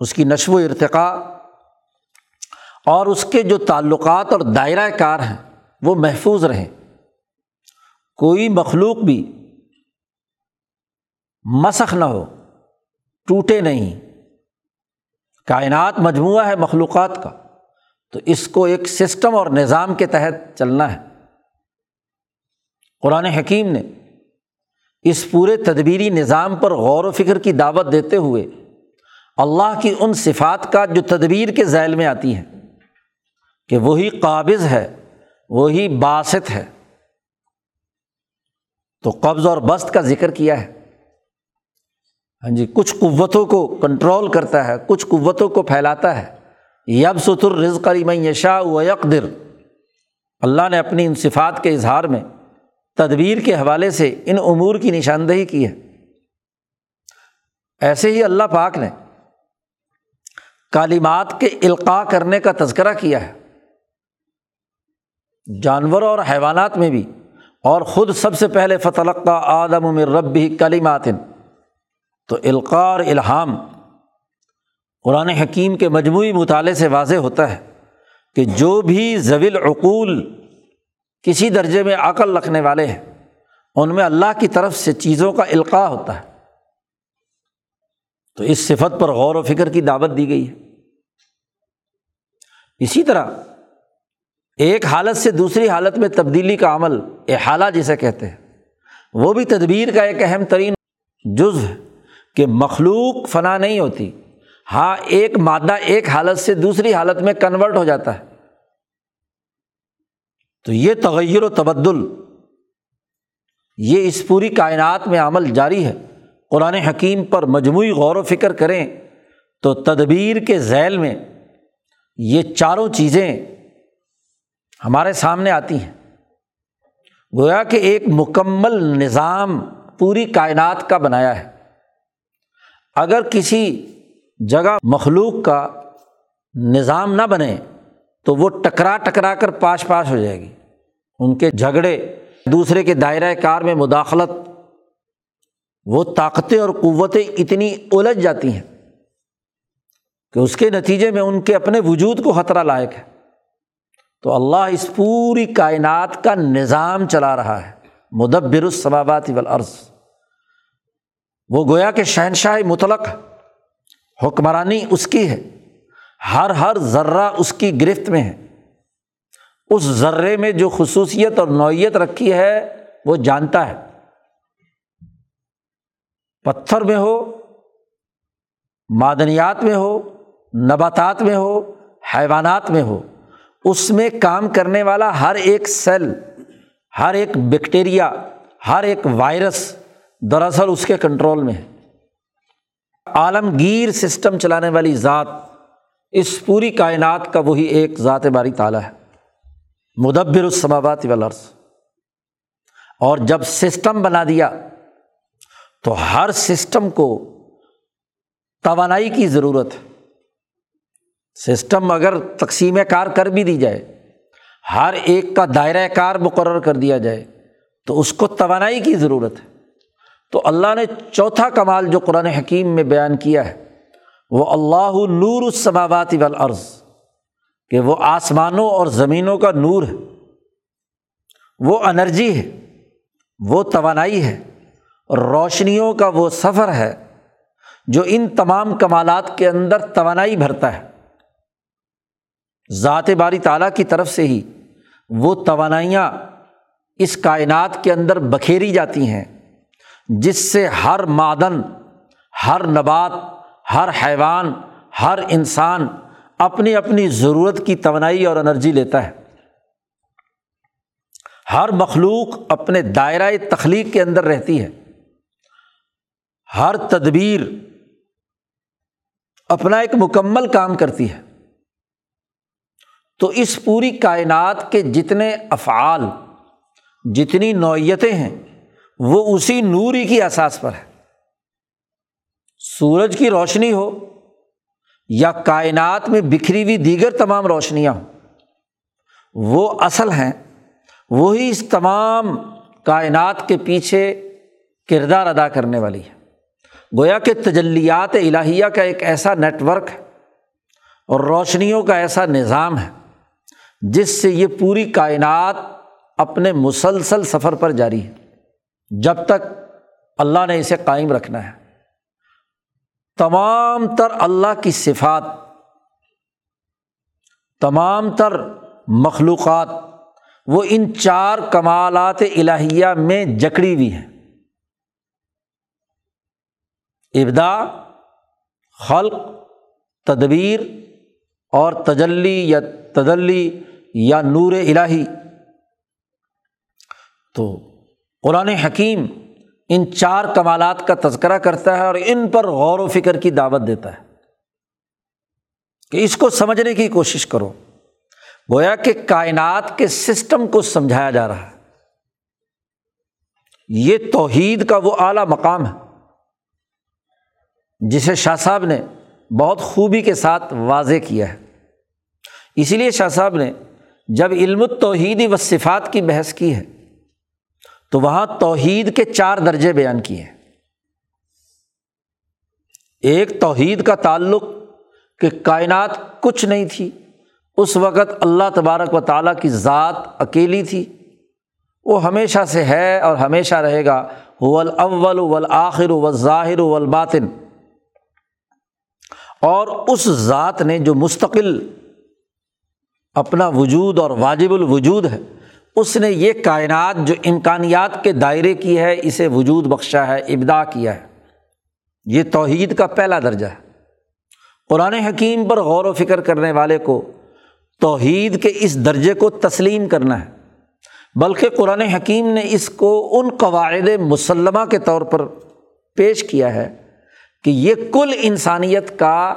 اس کی نشو و ارتقاء اور اس کے جو تعلقات اور دائرۂ کار ہیں، وہ محفوظ رہیں۔ کوئی مخلوق بھی مسخ نہ ہو، ٹوٹے نہیں۔ کائنات مجموعہ ہے مخلوقات کا، تو اس کو ایک سسٹم اور نظام کے تحت چلنا ہے۔ قرآن حکیم نے اس پورے تدبیری نظام پر غور و فکر کی دعوت دیتے ہوئے اللہ کی ان صفات کا جو تدبیر کے ذیل میں آتی ہیں، کہ وہی قابض ہے، وہی باسط ہے۔ تو قبض اور بست کا ذکر کیا ہے۔ ہاں جی کچھ قوتوں کو کنٹرول کرتا ہے، کچھ قوتوں کو پھیلاتا ہے۔ یب ستر رزق علی یشا و یکدر اللہ نے اپنی ان صفات کے اظہار میں تدبیر کے حوالے سے ان امور کی نشاندہی کی ہے۔ ایسے ہی اللہ پاک نے کالیمات کے القاع کرنے کا تذکرہ کیا ہے۔ جانوروں اور حیوانات میں بھی۔ اور خود سب سے پہلے فتح آدم میں رب بھی کلیمات تو القاع اور الہام قرآن حکیم کے مجموعی مطالعے سے واضح ہوتا ہے کہ جو بھی زویل عقول کسی درجے میں عقل رکھنے والے ہیں۔ ان میں اللہ کی طرف سے چیزوں کا القاع ہوتا ہے۔ تو اس صفت پر غور و فکر کی دعوت دی گئی ہے۔ اسی طرح ایک حالت سے دوسری حالت میں تبدیلی کا عمل احالہ جسے کہتے ہیں، وہ بھی تدبیر کا ایک اہم ترین جز ہے کہ مخلوق فنا نہیں ہوتی۔ ہاں ایک مادہ ایک حالت سے دوسری حالت میں کنورٹ ہو جاتا ہے۔ تو یہ تغیر و تبدل، یہ اس پوری کائنات میں عمل جاری ہے۔ قرآن حکیم پر مجموعی غور و فکر کریں تو تدبیر کے ذیل میں یہ چاروں چیزیں ہمارے سامنے آتی ہیں۔ گویا کہ ایک مکمل نظام پوری کائنات کا بنایا ہے۔ اگر کسی جگہ مخلوق کا نظام نہ بنے تو وہ ٹکرا ٹکرا کر پاش پاش ہو جائے گی۔ ان کے جھگڑے، دوسرے کے دائرۂ کار میں مداخلت، وہ طاقتیں اور قوتیں اتنی الجھ جاتی ہیں کہ اس کے نتیجے میں ان کے اپنے وجود کو خطرہ لائق ہے۔ تو اللہ اس پوری کائنات کا نظام چلا رہا ہے۔ مدبر الصبابات والارض۔ وہ گویا کہ شہنشاہ مطلق حکمرانی اس کی ہے۔ ہر ہر ذرہ اس کی گرفت میں ہے۔ اس ذرے میں جو خصوصیت اور نوعیت رکھی ہے، وہ جانتا ہے۔ پتھر میں ہو، معدنیات میں ہو، نباتات میں ہو، حیوانات میں ہو، اس میں کام کرنے والا ہر ایک سیل، ہر ایک بیکٹیریا، ہر ایک وائرس دراصل اس کے کنٹرول میں ہے۔ عالمگیر سسٹم چلانے والی ذات اس پوری کائنات کا وہی ایک ذات باری تعالیٰ ہے۔ مدبر السماوات والارض۔ اور جب سسٹم بنا دیا، تو ہر سسٹم کو توانائی کی ضرورت ہے۔ سسٹم اگر تقسیم کار کر بھی دی جائے، ہر ایک کا دائرۂ کار مقرر کر دیا جائے، تو اس کو توانائی کی ضرورت ہے۔ تو اللہ نے چوتھا کمال جو قرآن حکیم میں بیان کیا ہے وہ اللہ نور السماوات والارض، کہ وہ آسمانوں اور زمینوں کا نور ہے۔ وہ انرجی ہے، وہ توانائی ہے روشنیوں کا وہ سفر ہے جو ان تمام کمالات کے اندر توانائی بھرتا ہے۔ ذات باری تعالیٰ کی طرف سے ہی وہ توانائیاں اس کائنات کے اندر بکھیری جاتی ہیں، جس سے ہر معدن، ہر نبات ہر حیوان، ہر انسان اپنی اپنی ضرورت کی توانائی اور انرجی لیتا ہے۔ ہر مخلوق اپنے دائرۂ تخلیق کے اندر رہتی ہے۔ ہر تدبیر اپنا ایک مکمل کام کرتی ہے۔ تو اس پوری کائنات کے جتنے افعال، جتنی نوعیتیں ہیں، وہ اسی نور ہی کی احساس پر ہے سورج کی روشنی ہو یا کائنات میں بکھری ہوئی دیگر تمام روشنیاں ہوں، وہ اصل ہیں، وہی اس تمام کائنات کے پیچھے کردار ادا کرنے والی ہے گویا کہ تجلیات الہیہ کا ایک ایسا نیٹ ورک ہے اور روشنیوں کا ایسا نظام ہے، جس سے یہ پوری کائنات اپنے مسلسل سفر پر جاری ہے۔ جب تک اللہ نے اسے قائم رکھنا ہے۔ تمام تر اللہ کی صفات، تمام تر مخلوقات، وہ ان چار کمالات الہیہ میں جکڑی ہوئی ہیں۔ ابدا خلق، تدبیر اور تجلی یا تدلی یا نور الہی۔ تو قرآن حکیم ان چار کمالات کا تذکرہ کرتا ہے اور ان پر غور و فکر کی دعوت دیتا ہے کہ اس کو سمجھنے کی کوشش کرو۔ گویا کہ کائنات کے سسٹم کو سمجھایا جا رہا ہے۔ یہ توحید کا وہ اعلیٰ مقام ہے جسے شاہ صاحب نے بہت خوبی کے ساتھ واضح کیا ہے۔ اسی لیے شاہ صاحب نے جب علم توحیدی و صفات کی بحث کی ہے تو وہاں توحید کے چار درجے بیان کیے ہیں۔ ایک، توحید کا تعلق کہ کائنات کچھ نہیں تھی، اس وقت اللہ تبارک و تعالیٰ کی ذات اکیلی تھی۔ وہ ہمیشہ سے ہے اور ہمیشہ رہے گا۔ اول اول والآخر والظاہر والباطن۔ اور اس ذات نے جو مستقل اپنا وجود اور واجب الوجود ہے اس نے یہ کائنات جو امکانیات کے دائرے کی ہے، اسے وجود بخشا ہے ابدا کیا ہے۔ یہ توحید کا پہلا درجہ ہے۔ قرآن حکیم پر غور و فکر کرنے والے کو توحید کے اس درجے کو تسلیم کرنا ہے۔ بلکہ قرآن حکیم نے اس کو ان قواعد مسلمہ کے طور پر پیش کیا ہے کہ یہ کل انسانیت کا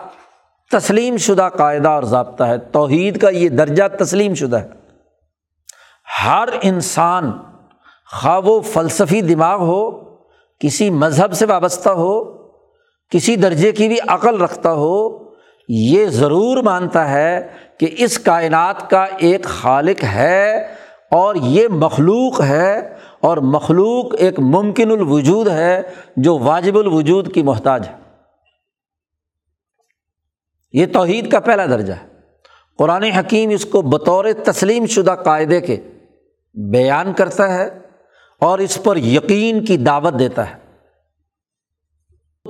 تسلیم شدہ قاعدہ اور ضابطہ ہے۔ توحید کا یہ درجہ تسلیم شدہ ہے۔ ہر انسان خواہ و فلسفی دماغ ہو، کسی مذہب سے وابستہ ہو، کسی درجے کی بھی عقل رکھتا ہو، یہ ضرور مانتا ہے کہ اس کائنات کا ایک خالق ہے اور یہ مخلوق ہے اور مخلوق ایک ممکن الوجود ہے جو واجب الوجود کی محتاج ہے۔ یہ توحید کا پہلا درجہ ہے۔ قرآن حکیم اس کو بطور تسلیم شدہ قاعدے کے بیان کرتا ہے اور اس پر یقین کی دعوت دیتا ہے۔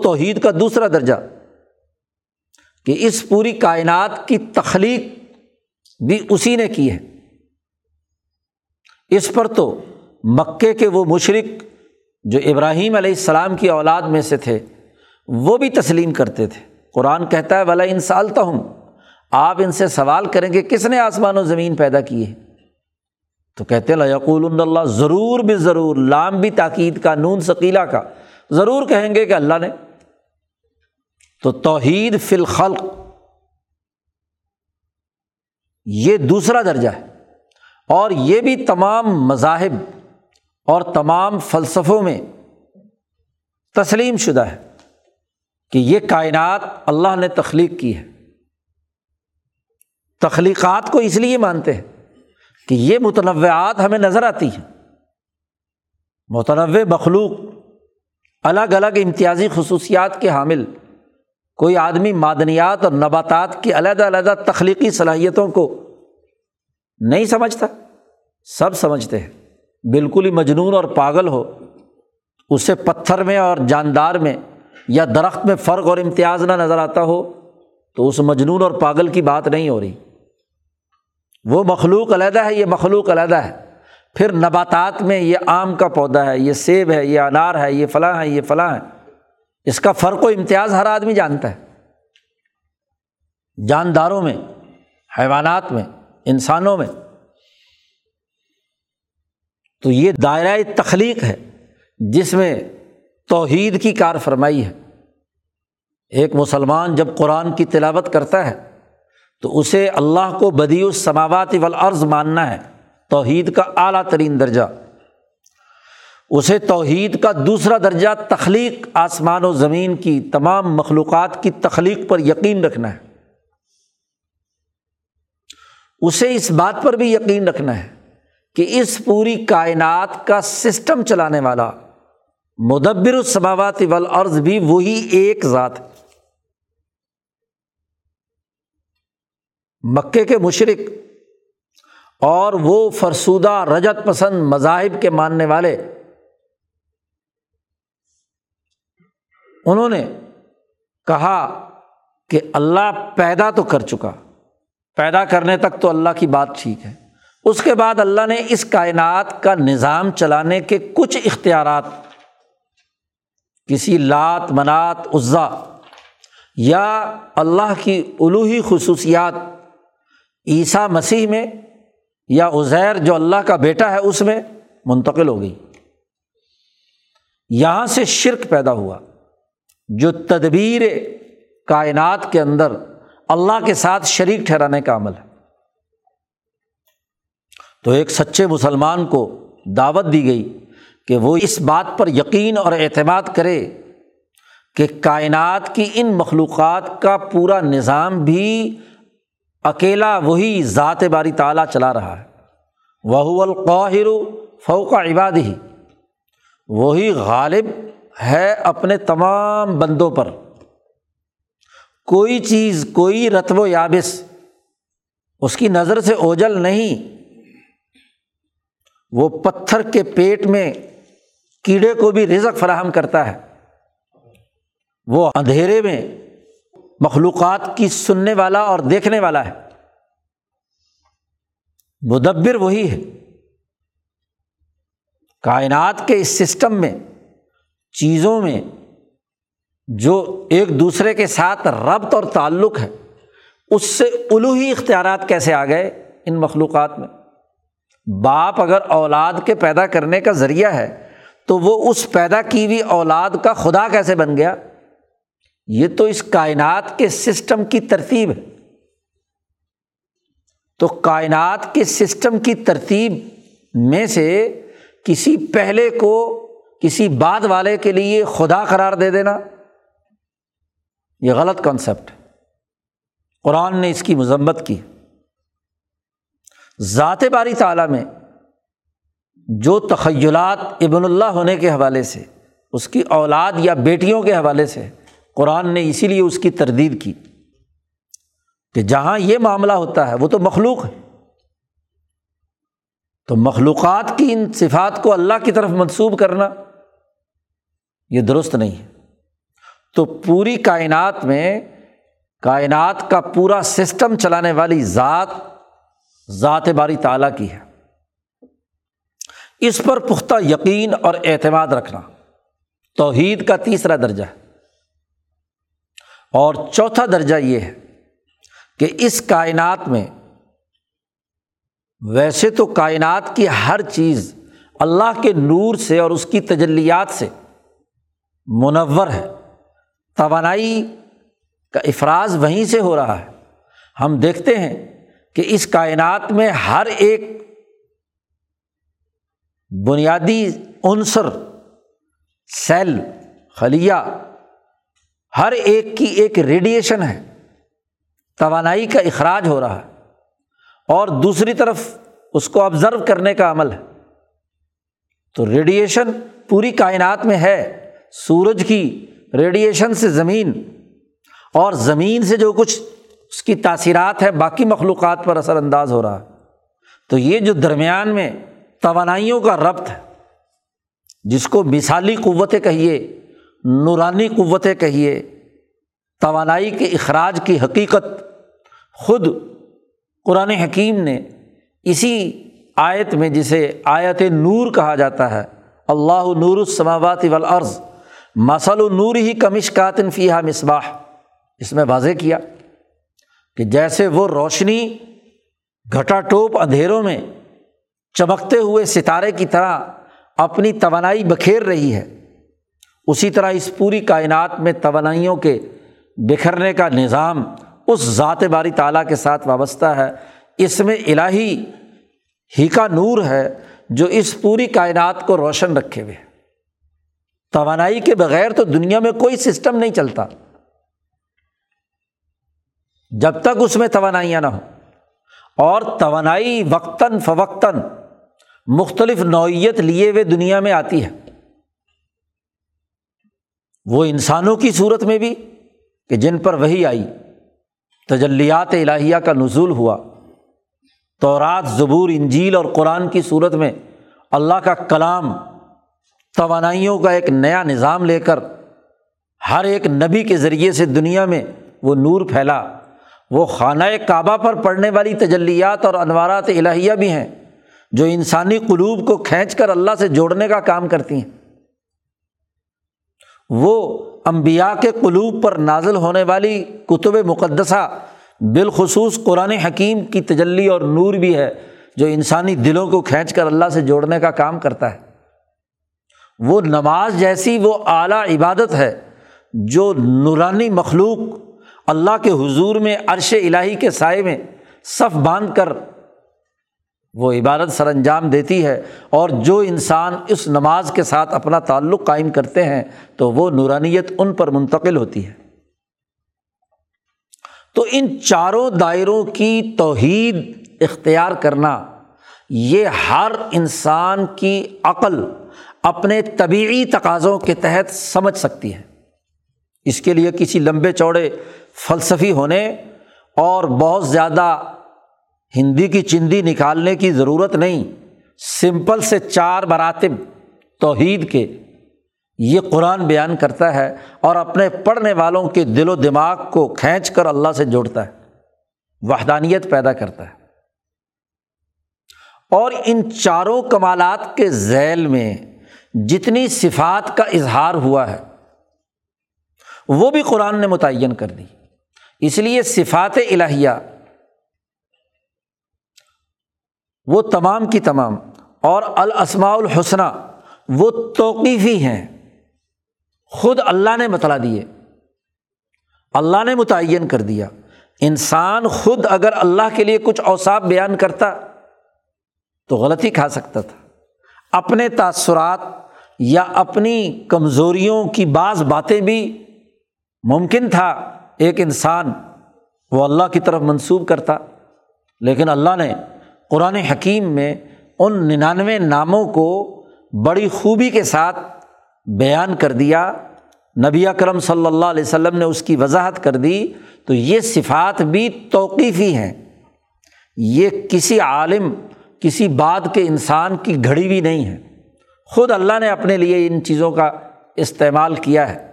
توحید کا دوسرا درجہ کہ اس پوری کائنات کی تخلیق بھی اسی نے کی ہے۔ اس پر تو مکے کے وہ مشرق جو ابراہیم علیہ السلام کی اولاد میں سے تھے، وہ بھی تسلیم کرتے تھے۔ قرآن کہتا ہے بلا ان سالتا ہوں آپ ان سے سوال کریں گے، کس نے آسمان و زمین پیدا کی ہے تو کہتے ہیں یقول اللہ، ضرور بھی ضرور، لام بھی تاکید کا، نون ثقیلا کا۔ ضرور کہیں گے کہ اللہ نے۔ تو توحید فی الخلق، یہ دوسرا درجہ ہے۔ اور یہ بھی تمام مذاہب اور تمام فلسفوں میں تسلیم شدہ ہے کہ یہ کائنات اللہ نے تخلیق کی ہے۔ تخلیقات کو اس لیے مانتے ہیں کہ یہ متنوعات ہمیں نظر آتی ہیں۔ متنوع مخلوق، الگ الگ امتیازی خصوصیات کے حامل، کوئی آدمی معدنیات اور نباتات کی علیحدہ علیحدہ تخلیقی صلاحیتوں کو نہیں سمجھتا، سب سمجھتے ہیں۔ بالکل ہی مجنون اور پاگل ہو، اسے پتھر میں اور جاندار میں یا درخت میں فرق اور امتیاز نہ نظر آتا ہو، تو اس مجنون اور پاگل کی بات نہیں ہو رہی۔ وہ مخلوق علیحدہ ہے، یہ مخلوق علیحدہ ہے۔ پھر نباتات میں یہ آم کا پودا ہے، یہ سیب ہے، یہ انار ہے، یہ فلاں ہے، یہ فلاں ہے۔ اس کا فرق و امتیاز ہر آدمی جانتا ہے۔ جانداروں میں، حیوانات میں، انسانوں میں۔ تو یہ دائرۂ تخلیق ہے، جس میں توحید کی کار فرمائی ہے۔ ایک مسلمان جب قرآن کی تلاوت کرتا ہے تو اسے اللہ کو بدی السماوات والارض ماننا ہے۔ توحید کا اعلیٰ ترین درجہ۔ اسے توحید کا دوسرا درجہ تخلیق، آسمان و زمین کی تمام مخلوقات کی تخلیق پر یقین رکھنا ہے۔ اسے اس بات پر بھی یقین رکھنا ہے کہ اس پوری کائنات کا سسٹم چلانے والا مدبر السماوات والارض بھی وہی ایک ذات ہے۔ مکے کے مشرق اور وہ فرسودہ رجت پسند مذاہب کے ماننے والے انہوں نے کہا کہ اللہ پیدا تو کر چکا، پیدا کرنے تک تو اللہ کی بات ٹھیک ہے۔ اس کے بعد اللہ نے اس کائنات کا نظام چلانے کے کچھ اختیارات، کسی لات، منات، عزا یا اللہ کی الوحی خصوصیات عیسیٰ مسیح میں یا عزیر جو اللہ کا بیٹا ہے اس میں منتقل ہو گئی۔ یہاں سے شرک پیدا ہوا۔ جو تدبیر کائنات کے اندر اللہ کے ساتھ شریک ٹھہرانے کا عمل ہے۔ تو ایک سچے مسلمان کو دعوت دی گئی کہ وہ اس بات پر یقین اور اعتماد کرے کہ کائنات کی ان مخلوقات کا پورا نظام بھی اکیلا وہی ذات باری تعالیٰ چلا رہا ہے۔ وہ القاہر فوق عباد ہی وہی غالب ہے اپنے تمام بندوں پر۔ کوئی چیز، کوئی رتب و یابس۔ اس کی نظر سے اوجل نہیں۔ وہ پتھر کے پیٹ میں کیڑے کو بھی رزق فراہم کرتا ہے۔ وہ اندھیرے میں مخلوقات کی سننے والا اور دیکھنے والا ہے۔ مدبر وہی ہے۔ کائنات کے اس سسٹم میں، چیزوں میں، جو ایک دوسرے کے ساتھ ربط اور تعلق ہے، اس سے الوحی اختیارات کیسے آ گئے ان مخلوقات میں؟ باپ اگر اولاد کے پیدا کرنے کا ذریعہ ہے، تو وہ اس پیدا کی ہوئی اولاد کا خدا کیسے بن گیا؟ یہ تو اس کائنات کے سسٹم کی ترتیب ہے۔ تو کائنات کے سسٹم کی ترتیب میں سے کسی پہلے کو کسی بعد والے کے لیے خدا قرار دے دینا، یہ غلط کانسیپٹ ہے۔ قرآن نے اس کی مذمت کی۔ ذات باری تعالیٰ میں جو تخیلات ابن اللہ ہونے کے حوالے سے، اس کی اولاد یا بیٹیوں کے حوالے سے قرآن نے اسی لیے اس کی تردید کی کہ جہاں یہ معاملہ ہوتا ہے، وہ تو مخلوق ہے۔ تو مخلوقات کی ان صفات کو اللہ کی طرف منسوب کرنا یہ درست نہیں ہے۔ تو پوری کائنات میں، کائنات کا پورا سسٹم چلانے والی ذات ذات باری تعالیٰ کی ہے۔ اس پر پختہ یقین اور اعتماد رکھنا توحید کا تیسرا درجہ ہے۔ اور چوتھا درجہ یہ ہے کہ اس کائنات میں ویسے تو کائنات کی ہر چیز اللہ کے نور سے اور اس کی تجلیات سے منور ہے۔ توانائی کا افراز وہیں سے ہو رہا ہے۔ ہم دیکھتے ہیں کہ اس کائنات میں ہر ایک بنیادی عنصر، سیل، خلیہ ہر ایک کی ایک ریڈیشن ہے، توانائی کا اخراج ہو رہا ہے، اور دوسری طرف اس کو آبزرو کرنے کا عمل ہے۔ تو ریڈیشن پوری کائنات میں ہے، سورج کی ریڈیشن سے زمین، اور زمین سے جو کچھ اس کی تاثیرات ہے باقی مخلوقات پر اثر انداز ہو رہا ہے۔ تو یہ جو درمیان میں توانائیوں کا ربط ہے، جس کو مثالی قوتیں کہیے نورانی قوتیں کہیے، توانائی کے اخراج کی حقیقت خود قرآن حکیم نے اسی آیت میں جسے آیت نور کہا جاتا ہے، اللہ نور السماوات والارض مسل نور ہی کمش کاتن فیحہ مصباح۔ اس میں واضح کیا کہ جیسے وہ روشنی گھٹا ٹوپ اندھیروں میں چمکتے ہوئے ستارے کی طرح اپنی توانائی بکھیر رہی ہے اسی طرح اس پوری کائنات میں توانائیوں کے بکھرنے کا نظام اس ذات باری تعالیٰ کے ساتھ وابستہ ہے۔ اس میں الہی ہی کا نور ہے جو اس پوری کائنات کو روشن رکھے ہوئے توانائی کے بغیر تو دنیا میں کوئی سسٹم نہیں چلتا۔ جب تک اس میں توانائیاں نہ ہوں۔ اور توانائی وقتاً فوقتاً مختلف نوعیت لیے ہوئے دنیا میں آتی ہے۔ وہ انسانوں کی صورت میں بھی کہ جن پر وہی آئی، تجلیات الہیہ کا نزول ہوا۔ تو رات زبور، انجیل اور قرآن کی صورت میں اللہ کا کلام، توانائیوں کا ایک نیا نظام لے کر ہر ایک نبی کے ذریعے سے دنیا میں وہ نور پھیلا۔ وہ خانہ کعبہ پر پڑنے والی تجلیات اور انوارات الہیہ بھی ہیں جو انسانی قلوب کو کھینچ کر اللہ سے جوڑنے کا کام کرتی ہیں۔ وہ امبیا کے قلوب پر نازل ہونے والی کتب مقدسہ، بالخصوص قرآن حکیم کی تجلی اور نور بھی ہے، جو انسانی دلوں کو کھینچ کر اللہ سے جوڑنے کا کام کرتا ہے۔ وہ نماز جیسی وہ اعلیٰ عبادت ہے، جو نورانی مخلوق اللہ کے حضور میں عرش الٰہی کے سائے میں صف باندھ کر وہ عبادت سر انجام دیتی ہے اور جو انسان اس نماز کے ساتھ اپنا تعلق قائم کرتے ہیں تو وہ نورانیت ان پر منتقل ہوتی ہے۔ تو ان چاروں دائروں کی توحید اختیار کرنا، یہ ہر انسان کی عقل اپنے طبعی تقاضوں کے تحت سمجھ سکتی ہے۔ اس کے لیے کسی لمبے چوڑے فلسفی ہونے اور بہت زیادہ ہندی کی چندی نکالنے کی ضرورت نہیں۔ سمپل سے چار مراتب توحید کے۔ یہ قرآن بیان کرتا ہے اور اپنے پڑھنے والوں کے دل و دماغ کو کھینچ کر اللہ سے جوڑتا ہے۔ وحدانیت پیدا کرتا ہے۔ اور ان چاروں کمالات کے ذیل میں جتنی صفات کا اظہار ہوا ہے، وہ بھی قرآن نے متعین کر دی۔ اس لیے صفات الہیہ وہ تمام کی تمام اور الاسماء الحسنہ، وہ توقیفی ہیں۔ خود اللہ نے بتلا دیے۔ اللہ نے متعین کر دیا۔ انسان خود اگر اللہ کے لیے کچھ اوساف بیان کرتا تو غلطی کھا سکتا تھا۔ اپنے تاثرات یا اپنی کمزوریوں کی بعض باتیں بھی ممکن تھا ایک انسان وہ اللہ کی طرف منسوب کرتا، لیکن اللہ نے قرآن حکیم میں ان ننانوے ناموں کو بڑی خوبی کے ساتھ بیان کر دیا۔ نبی اکرم صلی اللہ علیہ وسلم نے اس کی وضاحت کر دی۔ تو یہ صفات بھی توقیفی ہیں۔ یہ کسی عالم، کسی بات کے انسان کی گھڑی بھی نہیں ہے۔ خود اللہ نے اپنے لیے ان چیزوں کا استعمال کیا ہے۔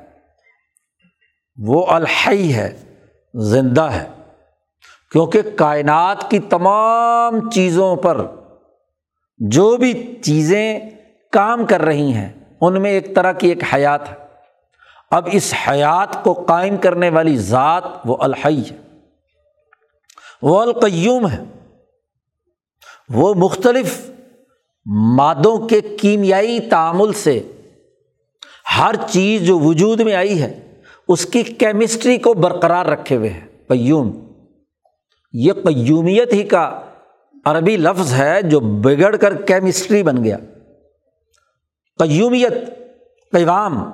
وہ الحی ہے، زندہ ہے۔ کیونکہ کائنات کی تمام چیزوں پر جو بھی چیزیں کام کر رہی ہیں، ان میں ایک طرح کی ایک حیات ہے۔ اب اس حیات کو قائم کرنے والی ذات وہ الحی ہے۔ وہ القیوم ہے۔ وہ مختلف مادوں کے کیمیائی تعامل سے ہر چیز جو وجود میں آئی ہے، اس کی کیمسٹری کو برقرار رکھے ہوئے ہے قیوم۔ یہ قیومیت ہی کا عربی لفظ ہے جو بگڑ کر کیمسٹری بن گیا۔ قیومیت، قیوام،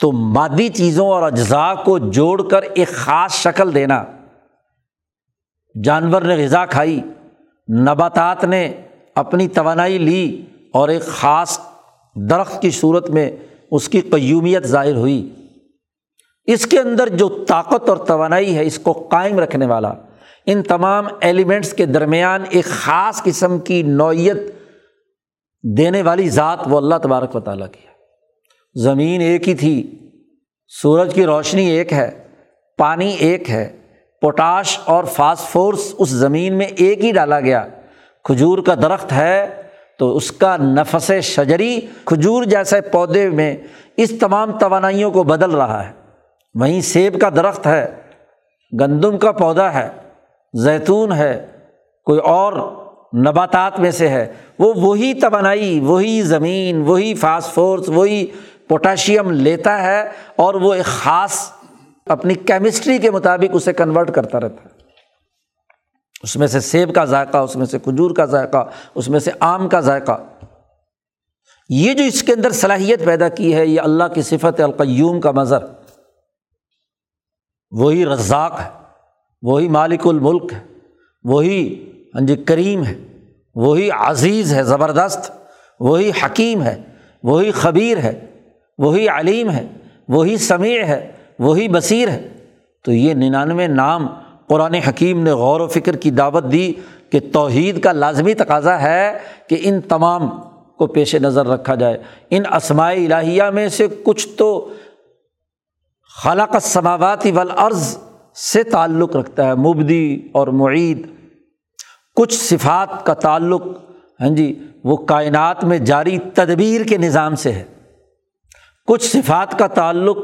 تو مادی چیزوں اور اجزاء کو جوڑ کر ایک خاص شکل دینا۔ جانور نے غذا کھائی، نباتات نے اپنی توانائی لی اور ایک خاص درخت کی صورت میں اس کی قیومیت ظاہر ہوئی۔ اس کے اندر جو طاقت اور توانائی ہے، اس کو قائم رکھنے والا۔ ان تمام ایلیمنٹس کے درمیان ایک خاص قسم کی نوعیت دینے والی ذات وہ اللہ تبارک و تعالیٰ کی ہے۔ زمین ایک ہی تھی، سورج کی روشنی ایک ہے، پانی ایک ہے، پوٹاش اور فاسفورس اس زمین میں ایک ہی ڈالا گیا۔ کھجور کا درخت ہے تو اس کا نفس شجری کھجور جیسے پودے میں اس تمام توانائیوں کو بدل رہا ہے۔ وہیں سیب کا درخت ہے، گندم کا پودا ہے زیتون ہے، کوئی اور نباتات میں سے ہے، وہ وہی توانائی، وہی زمین، وہی فاسفورس، وہی پوٹاشیم لیتا ہے اور وہ ایک خاص اپنی کیمسٹری کے مطابق اسے کنورٹ کرتا رہتا ہے۔ اس میں سے سیب کا ذائقہ، اس میں سے کھجور کا ذائقہ، اس میں سے آم کا ذائقہ۔ یہ جو اس کے اندر صلاحیت پیدا کی ہے، یہ اللہ کی صفت القیوم کا مظر وہی رزاق ہے۔ وہی مالک الملک ہے، وہی ہاں جی کریم ہے، وہی عزیز ہے، زبردست، وہی حکیم ہے، وہی خبیر ہے، وہی علیم ہے، وہی سمیع ہے، وہی بصیر ہے۔ تو یہ ننانوے نام قرآن حکیم نے غور و فکر کی دعوت دی کہ توحید کا لازمی تقاضا ہے کہ ان تمام کو پیش نظر رکھا جائے۔ ان اسماعی الہیہ میں سے کچھ تو خلاق سماواتی والارض سے تعلق رکھتا ہے، مبدی اور معید۔ کچھ صفات کا تعلق ہاں جی وہ کائنات میں جاری تدبیر کے نظام سے ہے۔ کچھ صفات کا تعلق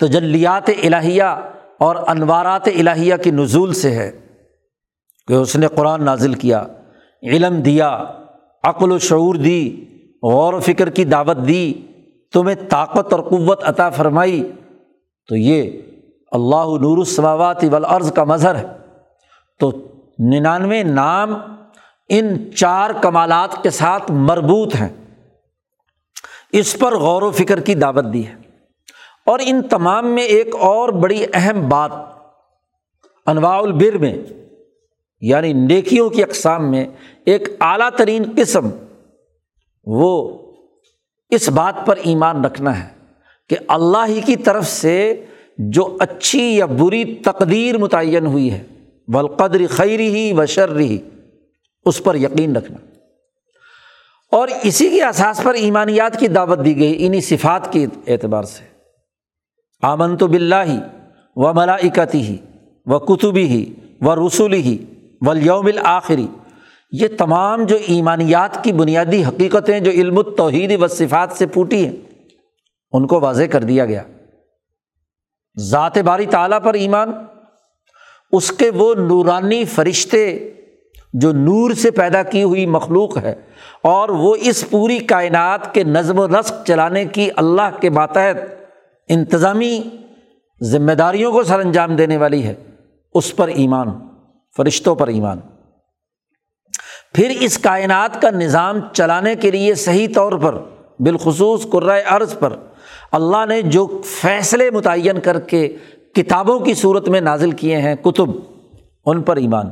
تجلیات الہیہ اور انوارات الہیہ کی نزول سے ہے۔ کہ اس نے قرآن نازل کیا، علم دیا، عقل و شعور دی، غور و فکر کی دعوت دی، تمہیں طاقت اور قوت عطا فرمائی۔ تو یہ اللہ نور السماوات والارض کا مظہر ہے۔ تو ننانوے نام ان چار کمالات کے ساتھ مربوط ہیں۔ اس پر غور و فکر کی دعوت دی ہے۔ اور ان تمام میں ایک اور بڑی اہم بات انواع البر میں یعنی نیکیوں کی اقسام میں ایک اعلیٰ ترین قسم، وہ اس بات پر ایمان رکھنا ہے کہ اللہ ہی کی طرف سے جو اچھی یا بری تقدیر متعین ہوئی ہے۔ بلقدر خیری ہی و شرری اس پر یقین رکھنا۔ اور اسی کے احساس پر ایمانیات کی دعوت دی گئی انہیں صفات کے اعتبار سے۔ آمن تو بلّہ ہی و ملاکتی ہی و کتبی ہی و رسولی ہی و یوم الآخری یہ تمام جو ایمانیات کی بنیادی حقیقتیں، جو علم توحید و صفات سے پوٹی ہیں، ان کو واضح کر دیا گیا۔ ذات باری تعالیٰ پر ایمان، اس کے وہ نورانی فرشتے جو نور سے پیدا کی ہوئی مخلوق ہے، اور وہ اس پوری کائنات کے نظم و نسق چلانے کی اللہ کے ماتحت انتظامی ذمہ داریوں کو سر انجام دینے والی ہے، اس پر ایمان، فرشتوں پر ایمان۔ پھر اس کائنات کا نظام چلانے کے لیے صحیح طور پر، بالخصوص قرائے عرض پر اللہ نے جو فیصلے متعین کر کے کتابوں کی صورت میں نازل کیے ہیں، کتب، ان پر ایمان۔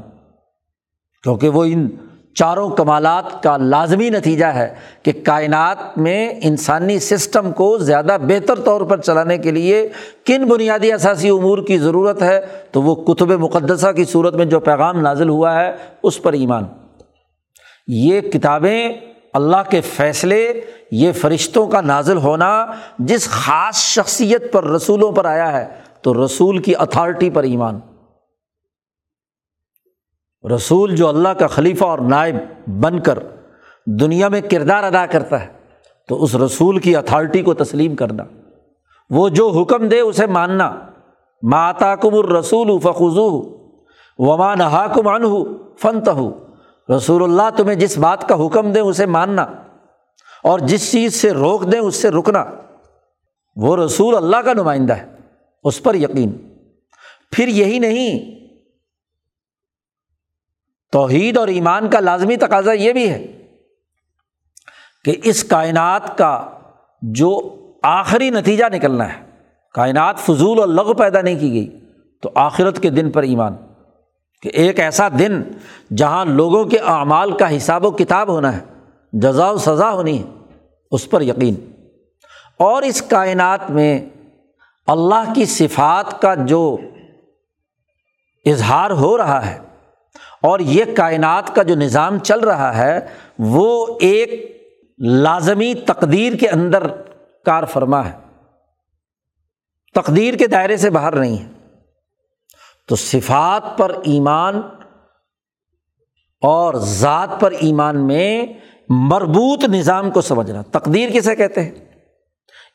کیونکہ وہ ان چاروں کمالات کا لازمی نتیجہ ہے کہ کائنات میں انسانی سسٹم کو زیادہ بہتر طور پر چلانے کے لیے کن بنیادی اثاثی امور کی ضرورت ہے، تو وہ کتب مقدسہ کی صورت میں جو پیغام نازل ہوا ہے، اس پر ایمان۔ یہ کتابیں اللہ کے فیصلے، یہ فرشتوں کا نازل ہونا جس خاص شخصیت پر رسولوں پر آیا ہے، تو رسول کی اتھارٹی پر ایمان۔ رسول جو اللہ کا خلیفہ اور نائب بن کر دنیا میں کردار ادا کرتا ہے، تو اس رسول کی اتھارٹی کو تسلیم کرنا۔ وہ جو حکم دے، اسے ماننا۔ ماتاکم الرسول فخو وما نہاکم ان ہو فنت ہو رسول اللہ تمہیں جس بات کا حکم دیں اسے ماننا اور جس چیز سے روک دیں اس سے رکنا وہ رسول اللہ کا نمائندہ ہے، اس پر یقین۔ پھر یہی نہیں، توحید اور ایمان کا لازمی تقاضا یہ بھی ہے کہ اس کائنات کا جو آخری نتیجہ نکلنا ہے، کائنات فضول اور لغ پیدا نہیں کی گئی، تو آخرت کے دن پر ایمان۔ کہ ایک ایسا دن جہاں لوگوں کے اعمال کا حساب و کتاب ہونا ہے، جزا و سزا ہونی ہے، اس پر یقین۔ اور اس کائنات میں اللہ کی صفات کا جو اظہار ہو رہا ہے، اور یہ کائنات کا جو نظام چل رہا ہے، وہ ایک لازمی تقدیر کے اندر کار فرما ہے۔ تقدیر کے دائرے سے باہر نہیں ہے۔ تو صفات پر ایمان اور ذات پر ایمان میں مربوط نظام کو سمجھنا۔ تقدیر کسے کہتے ہیں؟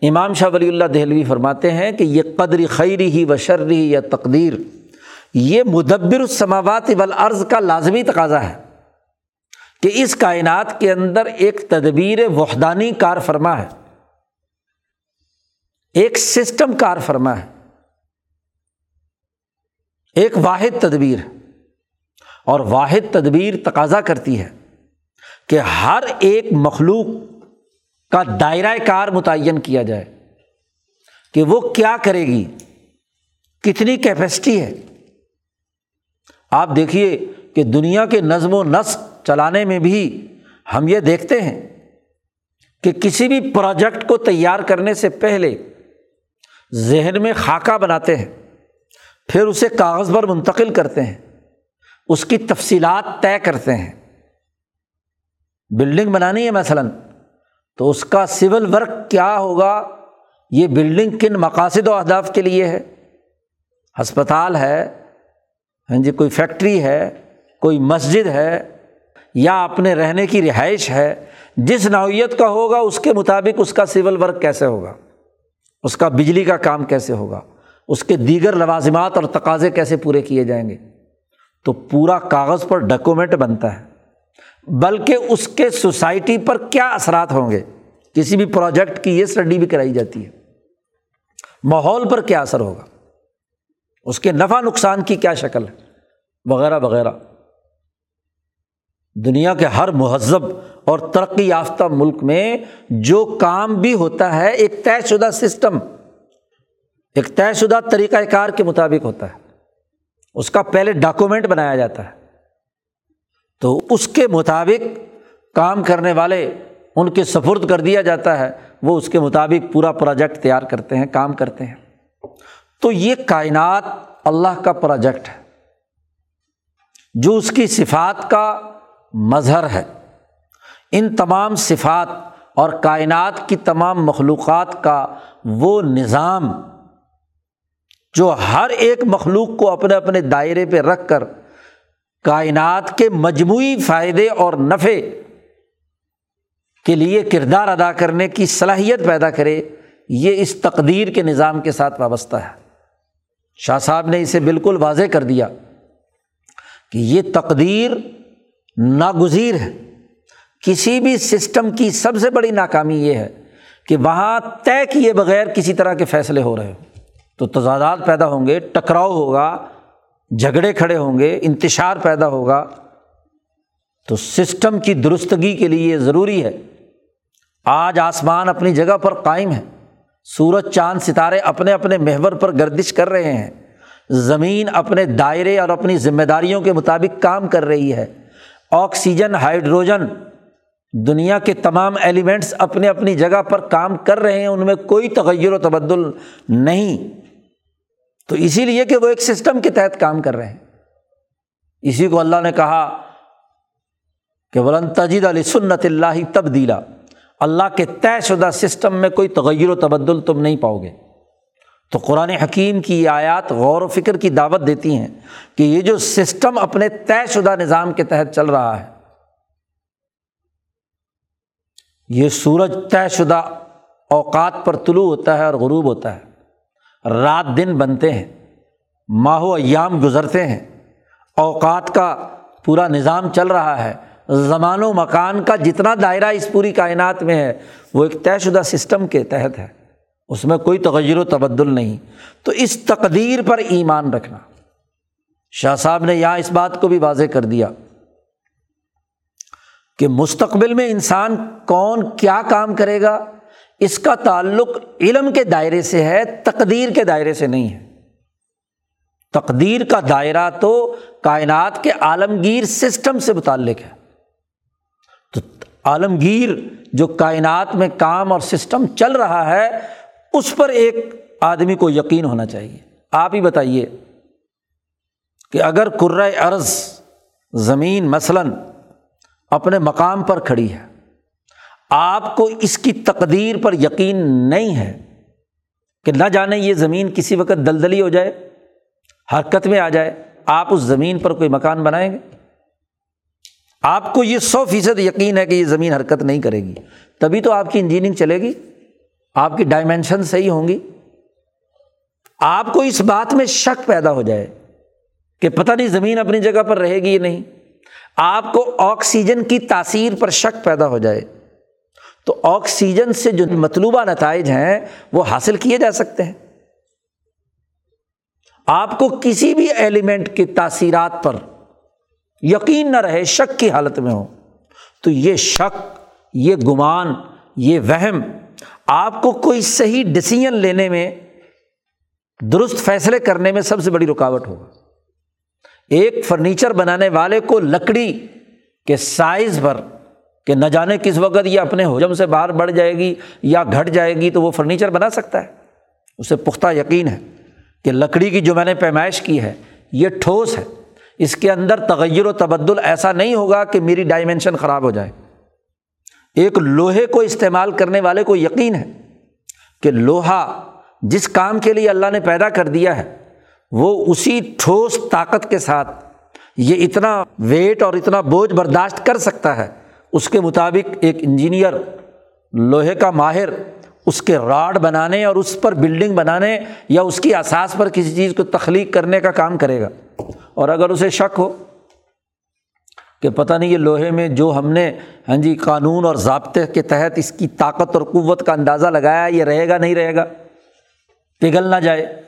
امام شاہ ولی اللہ دہلوی فرماتے ہیں کہ یہ قدر خیری ہی و شرری یا تقدیر۔ یہ مدبر السماوات والارض کا لازمی تقاضا ہے کہ اس کائنات کے اندر ایک تدبیر وحدانی کار فرما ہے، ایک سسٹم کار فرما ہے۔ ایک واحد تدبیر اور واحد تدبیر تقاضا کرتی ہے کہ ہر ایک مخلوق کا دائرۂ کار متعین کیا جائے کہ وہ کیا کرے گی، کتنی کیپیسٹی ہے۔ آپ دیکھیے کہ دنیا کے نظم و نسق چلانے میں بھی ہم یہ دیکھتے ہیں کہ کسی بھی پروجیکٹ کو تیار کرنے سے پہلے ذہن میں خاکہ بناتے ہیں۔ پھر اسے کاغذ پر منتقل کرتے ہیں۔ اس کی تفصیلات طے کرتے ہیں۔ بلڈنگ بنانی ہے مثلاً، تو اس کا سول ورک کیا ہوگا؟ یہ بلڈنگ کن مقاصد و اہداف کے لیے ہے؟ ہسپتال ہے ہاں جی کوئی فیکٹری ہے، کوئی مسجد ہے، یا اپنے رہنے کی رہائش ہے۔ جس نوعیت کا ہوگا، اس کے مطابق اس کا سول ورک کیسے ہوگا؟ اس کا بجلی کا کام کیسے ہوگا؟ اس کے دیگر لوازمات اور تقاضے کیسے پورے کیے جائیں گے؟ تو پورا کاغذ پر ڈاکومنٹ بنتا ہے۔ بلکہ اس کے سوسائٹی پر کیا اثرات ہوں گے؟ کسی بھی پروجیکٹ کی یہ اسٹڈی بھی کرائی جاتی ہے۔ ماحول پر کیا اثر ہوگا؟ اس کے نفع نقصان کی کیا شکل ہے؟ وغیرہ وغیرہ۔ دنیا کے ہر مہذب اور ترقی یافتہ ملک میں جو کام بھی ہوتا ہے، ایک طے شدہ سسٹم۔ ایک طے شدہ طریقۂ کار کے مطابق ہوتا ہے۔ اس کا پہلے ڈاکومنٹ بنایا جاتا ہے۔ تو اس کے مطابق کام کرنے والے ان کے سفرد کر دیا جاتا ہے۔ وہ اس کے مطابق پورا پروجیکٹ تیار کرتے ہیں، کام کرتے ہیں۔ تو یہ کائنات اللہ کا پروجیکٹ ہے۔ جو اس کی صفات کا مظہر ہے۔ ان تمام صفات اور کائنات کی تمام مخلوقات کا وہ نظام جو ہر ایک مخلوق کو اپنے اپنے دائرے پہ رکھ کر کائنات کے مجموعی فائدے اور نفع کے لیے کردار ادا کرنے کی صلاحیت پیدا کرے، یہ اس تقدیر کے نظام کے ساتھ وابستہ ہے۔ شاہ صاحب نے اسے بالکل واضح کر دیا کہ یہ تقدیر ناگزیر ہے۔ کسی بھی سسٹم کی سب سے بڑی ناکامی یہ ہے کہ وہاں طے کیے بغیر کسی طرح کے فیصلے ہو رہے ہو تو تضادات پیدا ہوں گے، ٹکراؤ ہوگا، جھگڑے کھڑے ہوں گے، انتشار پیدا ہوگا۔ تو سسٹم کی درستگی کے لیے ضروری ہے۔ آج آسمان اپنی جگہ پر قائم ہے۔ سورج، چاند، ستارے اپنے اپنے محور پر گردش کر رہے ہیں۔ زمین اپنے دائرے اور اپنی ذمہ داریوں کے مطابق کام کر رہی ہے۔ آکسیجن، ہائیڈروجن، دنیا کے تمام ایلیمنٹس اپنے اپنی جگہ پر کام کر رہے ہیں۔ ان میں کوئی تغیر و تبدل نہیں۔ تو اسی لیے کہ وہ ایک سسٹم کے تحت کام کر رہے ہیں۔ اسی کو اللہ نے کہا کہ ولن تجید علی سنت اللہ تبدیلا۔ اللہ کے طے شدہ سسٹم میں کوئی تغیر و تبدل تم نہیں پاؤ گے۔ تو قرآن حکیم کی یہ آیات غور و فکر کی دعوت دیتی ہیں کہ یہ جو سسٹم اپنے طے شدہ نظام کے تحت چل رہا ہے، یہ سورج طے شدہ اوقات پر طلوع ہوتا ہے اور غروب ہوتا ہے۔ رات دن بنتے ہیں، ماہ و ایام گزرتے ہیں، اوقات کا پورا نظام چل رہا ہے۔ زمان و مکان کا جتنا دائرہ اس پوری کائنات میں ہے، وہ ایک طے شدہ سسٹم کے تحت ہے۔ اس میں کوئی تغیر و تبدل نہیں۔ تو اس تقدیر پر ایمان رکھنا۔ شاہ صاحب نے یہاں اس بات کو بھی واضح کر دیا کہ مستقبل میں انسان کون کیا کام کرے گا۔ اس کا تعلق علم کے دائرے سے ہے، تقدیر کے دائرے سے نہیں ہے۔ تقدیر کا دائرہ تو کائنات کے عالمگیر سسٹم سے متعلق ہے۔ تو عالمگیر جو کائنات میں کام اور سسٹم چل رہا ہے، اس پر ایک آدمی کو یقین ہونا چاہیے۔ آپ ہی بتائیے کہ اگر ارض زمین مثلاً اپنے مقام پر کھڑی ہے آپ کو اس کی تقدیر پر یقین نہیں ہے کہ نہ جانے یہ زمین کسی وقت دلدلی ہو جائے، حرکت میں آ جائے، آپ اس زمین پر کوئی مکان بنائیں گے؟ آپ کو یہ سو فیصد یقین ہے کہ یہ زمین حرکت نہیں کرے گی۔ تبھی تو آپ کی انجینئرنگ چلے گی، آپ کی ڈائمینشن صحیح ہوں گی۔ آپ کو اس بات میں شک پیدا ہو جائے کہ پتہ نہیں زمین اپنی جگہ پر رہے گی یا نہیں۔ آپ کو آکسیجن کی تاثیر پر شک پیدا ہو جائے۔ تو آکسیجن سے جو مطلوبہ نتائج ہیں وہ حاصل کیے جا سکتے ہیں۔ آپ کو کسی بھی ایلیمنٹ کی تاثیرات پر یقین نہ رہے، شک کی حالت میں ہو، تو یہ شک، یہ گمان، یہ وہم آپ کو کوئی صحیح ڈسیزن لینے میں، درست فیصلے کرنے میں سب سے بڑی رکاوٹ ہوگا۔ ایک فرنیچر بنانے والے کو لکڑی کے سائز پر کہ نہ جانے کس وقت یہ اپنے حجم سے باہر بڑھ جائے گی یا گھٹ جائے گی، تو وہ فرنیچر بنا سکتا ہے۔ اسے پختہ یقین ہے کہ لکڑی کی جو میں نے پیمائش کی ہے، یہ ٹھوس ہے۔ اس کے اندر تغیر و تبدل ایسا نہیں ہوگا کہ میری ڈائمینشن خراب ہو جائے۔ ایک لوہے کو استعمال کرنے والے کو یقین ہے کہ لوہا جس کام کے لیے اللہ نے پیدا کر دیا ہے، وہ اسی ٹھوس طاقت کے ساتھ یہ اتنا ویٹ اور اتنا بوجھ برداشت کر سکتا ہے اس کے مطابق ایک انجینئر، لوہے کا ماہر، اس کے راڈ بنانے اور اس پر بلڈنگ بنانے یا اس کی اساس پر کسی چیز کو تخلیق کرنے کا کام کرے گا۔ اور اگر اسے شک ہو کہ پتہ نہیں یہ لوہے میں جو ہم نے ہاں جی قانون اور ضابطے کے تحت اس کی طاقت اور قوت کا اندازہ لگایا، یہ رہے گا، نہیں رہے گا؟ پگھل نہ جائے۔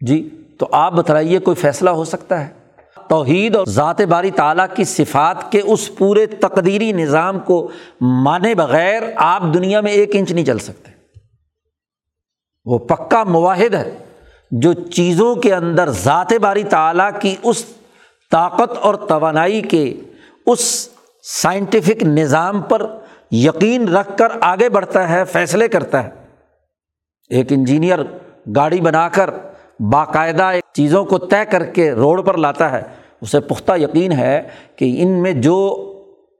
جی تو آپ بتلائیے، کوئی فیصلہ ہو سکتا ہے؟ توحید اور ذات باری تعالیٰ کی صفات کے اس پورے تقدیری نظام کو مانے بغیر آپ دنیا میں ایک انچ نہیں چل سکتے۔ وہ پکا مواحد ہے جو چیزوں کے اندر ذات باری تعلیٰ کی اس طاقت اور توانائی کے اس سائنٹیفک نظام پر یقین رکھ کر آگے بڑھتا ہے، فیصلے کرتا ہے۔ ایک انجینئر گاڑی بنا کر باقاعدہ چیزوں کو طے کر کے روڈ پر لاتا ہے۔ اسے پختہ یقین ہے کہ ان میں جو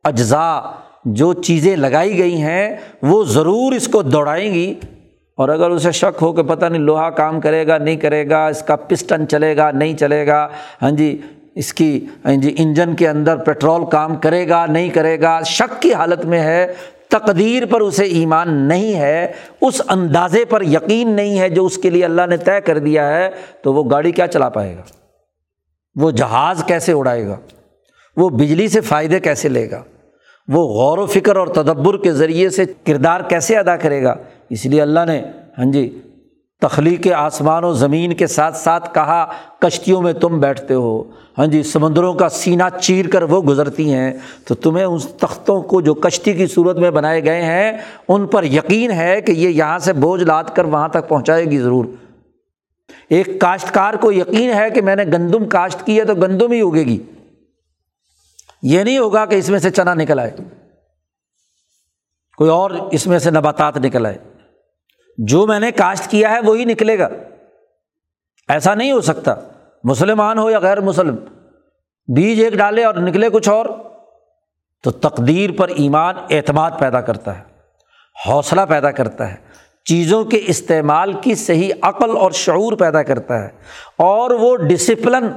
اجزاء، جو چیزیں لگائی گئی ہیں، وہ ضرور اس کو دوڑائیں گی۔ اور اگر اسے شک ہو کہ پتہ نہیں لوہا کام کرے گا، نہیں کرے گا، اس کا پسٹن چلے گا، نہیں چلے گا ہاں جی اس کی ہاں جی انجن کے اندر پیٹرول کام کرے گا، نہیں کرے گا، شک کی حالت میں ہے تقدیر پر اسے ایمان نہیں ہے، اس اندازے پر یقین نہیں ہے جو اس کے لیے اللہ نے طے کر دیا ہے، تو وہ گاڑی کیا چلا پائے گا؟ وہ جہاز کیسے اڑائے گا؟ وہ بجلی سے فائدے کیسے لے گا؟ وہ غور و فکر اور تدبر کے ذریعے سے کردار کیسے ادا کرے گا؟ اس لیے اللہ نے ہاں جی تخلیق آسمان و زمین کے ساتھ ساتھ کہا، کشتیوں میں تم بیٹھتے ہو۔ ہاں جی سمندروں کا سینہ چیر کر وہ گزرتی ہیں۔ تو تمہیں اس تختوں کو جو کشتی کی صورت میں بنائے گئے ہیں، ان پر یقین ہے کہ یہ یہاں سے بوجھ لاد کر وہاں تک پہنچائے گی ضرور۔ ایک کاشتکار کو یقین ہے کہ میں نے گندم کاشت کی ہے تو گندم ہی اگے گی۔ یہ نہیں ہوگا کہ اس میں سے چنا نکل آئے۔ کوئی اور اس میں سے نباتات نکل آئے۔ جو میں نے کاشت کیا ہے وہی نکلے گا۔ ایسا نہیں ہو سکتا۔ مسلمان ہو یا غیر مسلم، بیج ایک ڈالے اور نکلے کچھ اور، تو تقدیر پر ایمان، اعتماد پیدا کرتا ہے، حوصلہ پیدا کرتا ہے، چیزوں کے استعمال کی صحیح عقل اور شعور پیدا کرتا ہے، اور وہ ڈسپلن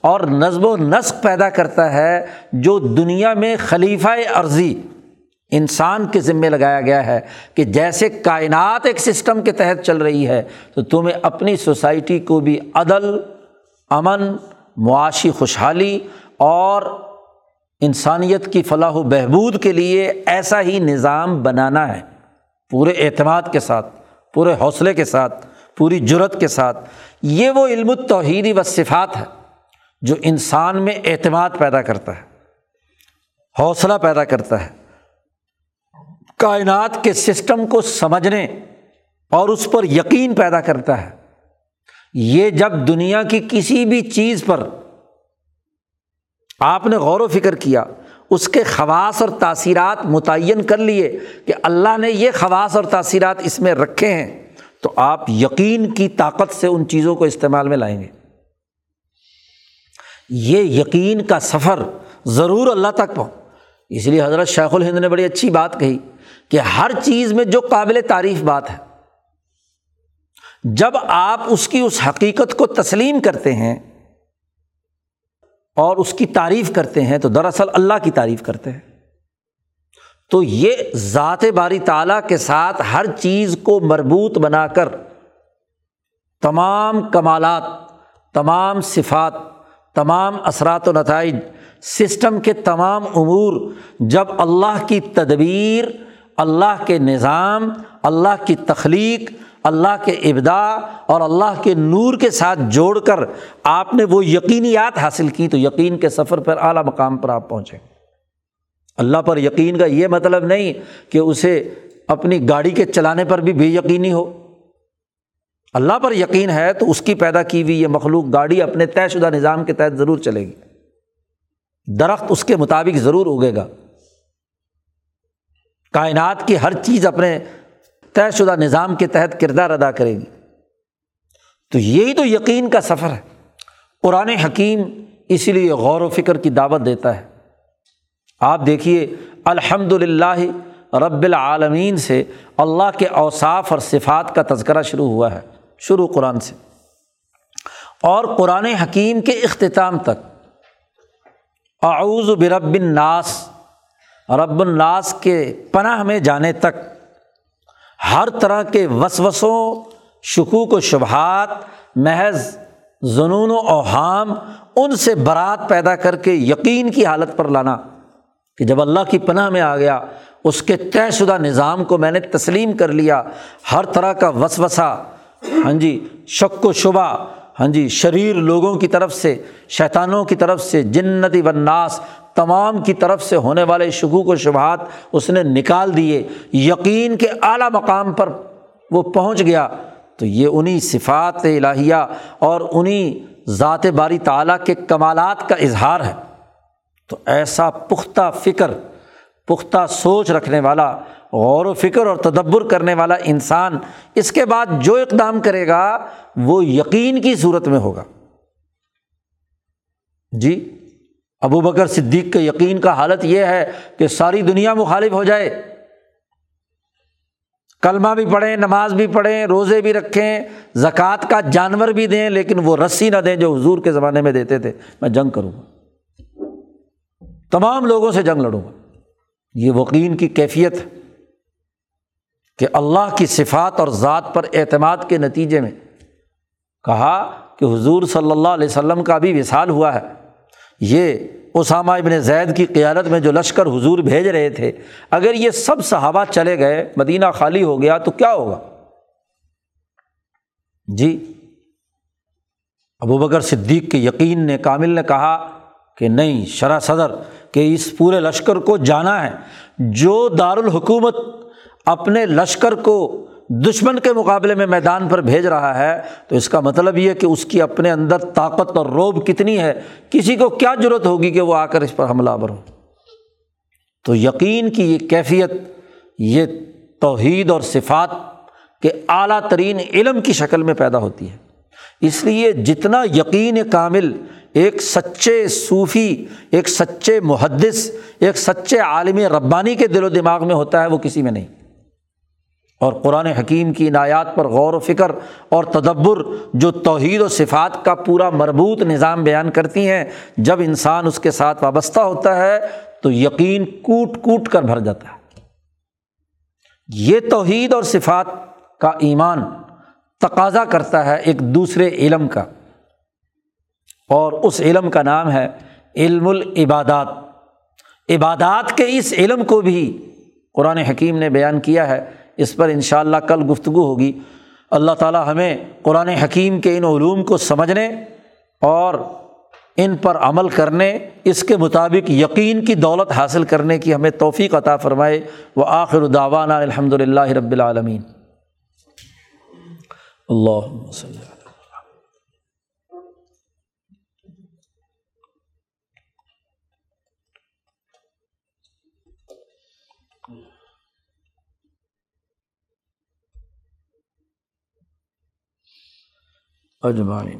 اور نظم و نسق پیدا کرتا ہے جو دنیا میں خلیفہ عرضی انسان کے ذمے لگایا گیا ہے کہ جیسے کائنات ایک سسٹم کے تحت چل رہی ہے، تو تمہیں اپنی سوسائٹی کو بھی عدل، امن، معاشی خوشحالی اور انسانیت کی فلاح و بہبود کے لیے ایسا ہی نظام بنانا ہے۔ پورے اعتماد کے ساتھ، پورے حوصلے کے ساتھ، پوری جرت کے ساتھ، یہ وہ علم و توحیدی و صفات ہے جو انسان میں اعتماد پیدا کرتا ہے، حوصلہ پیدا کرتا ہے۔ کائنات کے سسٹم کو سمجھنے اور اس پر یقین پیدا کرتا ہے۔ یہ جب دنیا کی کسی بھی چیز پر آپ نے غور و فکر کیا، اس کے خواص اور تاثیرات متعین کر لیے کہ اللہ نے یہ خواص اور تاثیرات اس میں رکھے ہیں، تو آپ یقین کی طاقت سے ان چیزوں کو استعمال میں لائیں گے۔ یہ یقین کا سفر ضرور اللہ تک پہنچ۔ اس لیے حضرت شیخ الہند نے بڑی اچھی بات کہی۔ کہ ہر چیز میں جو قابل تعریف بات ہے، جب آپ اس کی اس حقیقت کو تسلیم کرتے ہیں اور اس کی تعریف کرتے ہیں تو دراصل اللہ کی تعریف کرتے ہیں۔ تو یہ ذات باری تعالیٰ کے ساتھ ہر چیز کو مربوط بنا کر تمام کمالات، تمام صفات، تمام اثرات و نتائج، سسٹم کے تمام امور، جب اللہ کی تدبیر اللہ کے نظام، اللہ کی تخلیق، اللہ کے ابدا اور اللہ کے نور کے ساتھ جوڑ کر آپ نے وہ یقینیات حاصل کی تو یقین کے سفر پر اعلیٰ مقام پر آپ پہنچیں اللہ پر یقین کا یہ مطلب نہیں کہ اسے اپنی گاڑی کے چلانے پر بھی بے یقینی ہو۔ اللہ پر یقین ہے تو اس کی پیدا کی ہوئی یہ مخلوق گاڑی اپنے طے شدہ نظام کے تحت ضرور چلے گی۔ درخت اس کے مطابق ضرور اگے گا۔ کائنات کی ہر چیز اپنے طے شدہ نظام کے تحت کردار ادا کرے گی۔ تو یہی تو یقین کا سفر ہے۔ قرآن حکیم اسی لیے غور و فکر کی دعوت دیتا ہے۔ آپ دیکھیے الحمد للہ رب العالمین سے اللہ کے اوصاف اور صفات کا تذکرہ شروع ہوا ہے۔ شروع قرآن سے۔ اور قرآن حکیم کے اختتام تک۔ اعوذ برب الناس۔ رب الناس کے پناہ میں جانے تک ہر طرح کے وسوسوں، شکوک و شبہات، محض جنون و اوہام، ان سے برات پیدا کر کے یقین کی حالت پر لانا کہ جب اللہ کی پناہ میں آ گیا، اس کے طے شدہ نظام کو میں نے تسلیم کر لیا، ہر طرح کا وسوسہ ہاں جی شک و شبہ ہاں جی شریر لوگوں کی طرف سے، شیطانوں کی طرف سے، جنتی وناس تمام کی طرف سے ہونے والے شکوک و شبہات اس نے نکال دیے۔ یقین کے اعلیٰ مقام پر وہ پہنچ گیا۔ تو یہ انہیں صفات الہیہ اور انہیں ذات باری تعلیٰ کے کمالات کا اظہار ہے۔ تو ایسا پختہ فکر، پختہ سوچ رکھنے والا، غور و فکر اور تدبر کرنے والا انسان اس کے بعد جو اقدام کرے گا وہ یقین کی صورت میں ہوگا۔ جی؟ ابو بکر صدیق کے یقین کا حالت یہ ہے کہ ساری دنیا مخالف ہو جائے۔ کلمہ بھی پڑھیں، نماز بھی پڑھیں، روزے بھی رکھیں، زکوٰۃ کا جانور بھی دیں، لیکن وہ رسی نہ دیں جو حضور کے زمانے میں دیتے تھے۔ میں جنگ کروں گا۔ تمام لوگوں سے جنگ لڑوں گا۔ یہ وکین کی کیفیت ہے کہ اللہ کی صفات اور ذات پر اعتماد کے نتیجے میں کہا کہ حضور صلی اللہ علیہ وسلم کا بھی وصال ہوا ہے۔ یہ اسامہ ابن زید کی قیادت میں جو لشکر حضور بھیج رہے تھے، اگر یہ سب صحابہ چلے گئے، مدینہ خالی ہو گیا تو کیا ہوگا؟ جی ابو بکر صدیق کے یقین نے، کامل نے کہا کہ نہیں، شرح صدر، کہ اس پورے لشکر کو جانا ہے۔ جو دارالحکومت اپنے لشکر کو دشمن کے مقابلے میں میدان پر بھیج رہا ہے، تو اس کا مطلب یہ کہ اس کی اپنے اندر طاقت اور روب کتنی ہے، کسی کو کیا ضرورت ہوگی کہ وہ آ کر اس پر حملہ آور ہو؟ تو یقین کی یہ کیفیت، یہ توحید اور صفات کے اعلیٰ ترین علم کی شکل میں پیدا ہوتی ہے۔ اس لیے جتنا یقین کامل، ایک سچے صوفی، ایک سچے محدث، ایک سچے عالم ربانی کے دل و دماغ میں ہوتا ہے، وہ کسی میں نہیں۔ اور قرآن حکیم کی عنایات پر غور و فکر اور تدبر جو توحید و صفات کا پورا مربوط نظام بیان کرتی ہیں، جب انسان اس کے ساتھ وابستہ ہوتا ہے تو یقین کوٹ کوٹ کر بھر جاتا ہے۔ یہ توحید اور صفات کا ایمان تقاضا کرتا ہے ایک دوسرے علم کا۔ اور اس علم کا نام ہے علم العبادات۔ عبادات کے اس علم کو بھی قرآن حکیم نے بیان کیا ہے۔ اس پر ان شاء اللہ کل گفتگو ہوگی۔ اللہ تعالیٰ ہمیں قرآن حکیم کے ان علوم کو سمجھنے اور ان پر عمل کرنے، اس کے مطابق یقین کی دولت حاصل کرنے کی ہمیں توفیق عطا فرمائے۔ وہ آخر داوانہ الحمد للہ رب العالمین اللہ اجمانی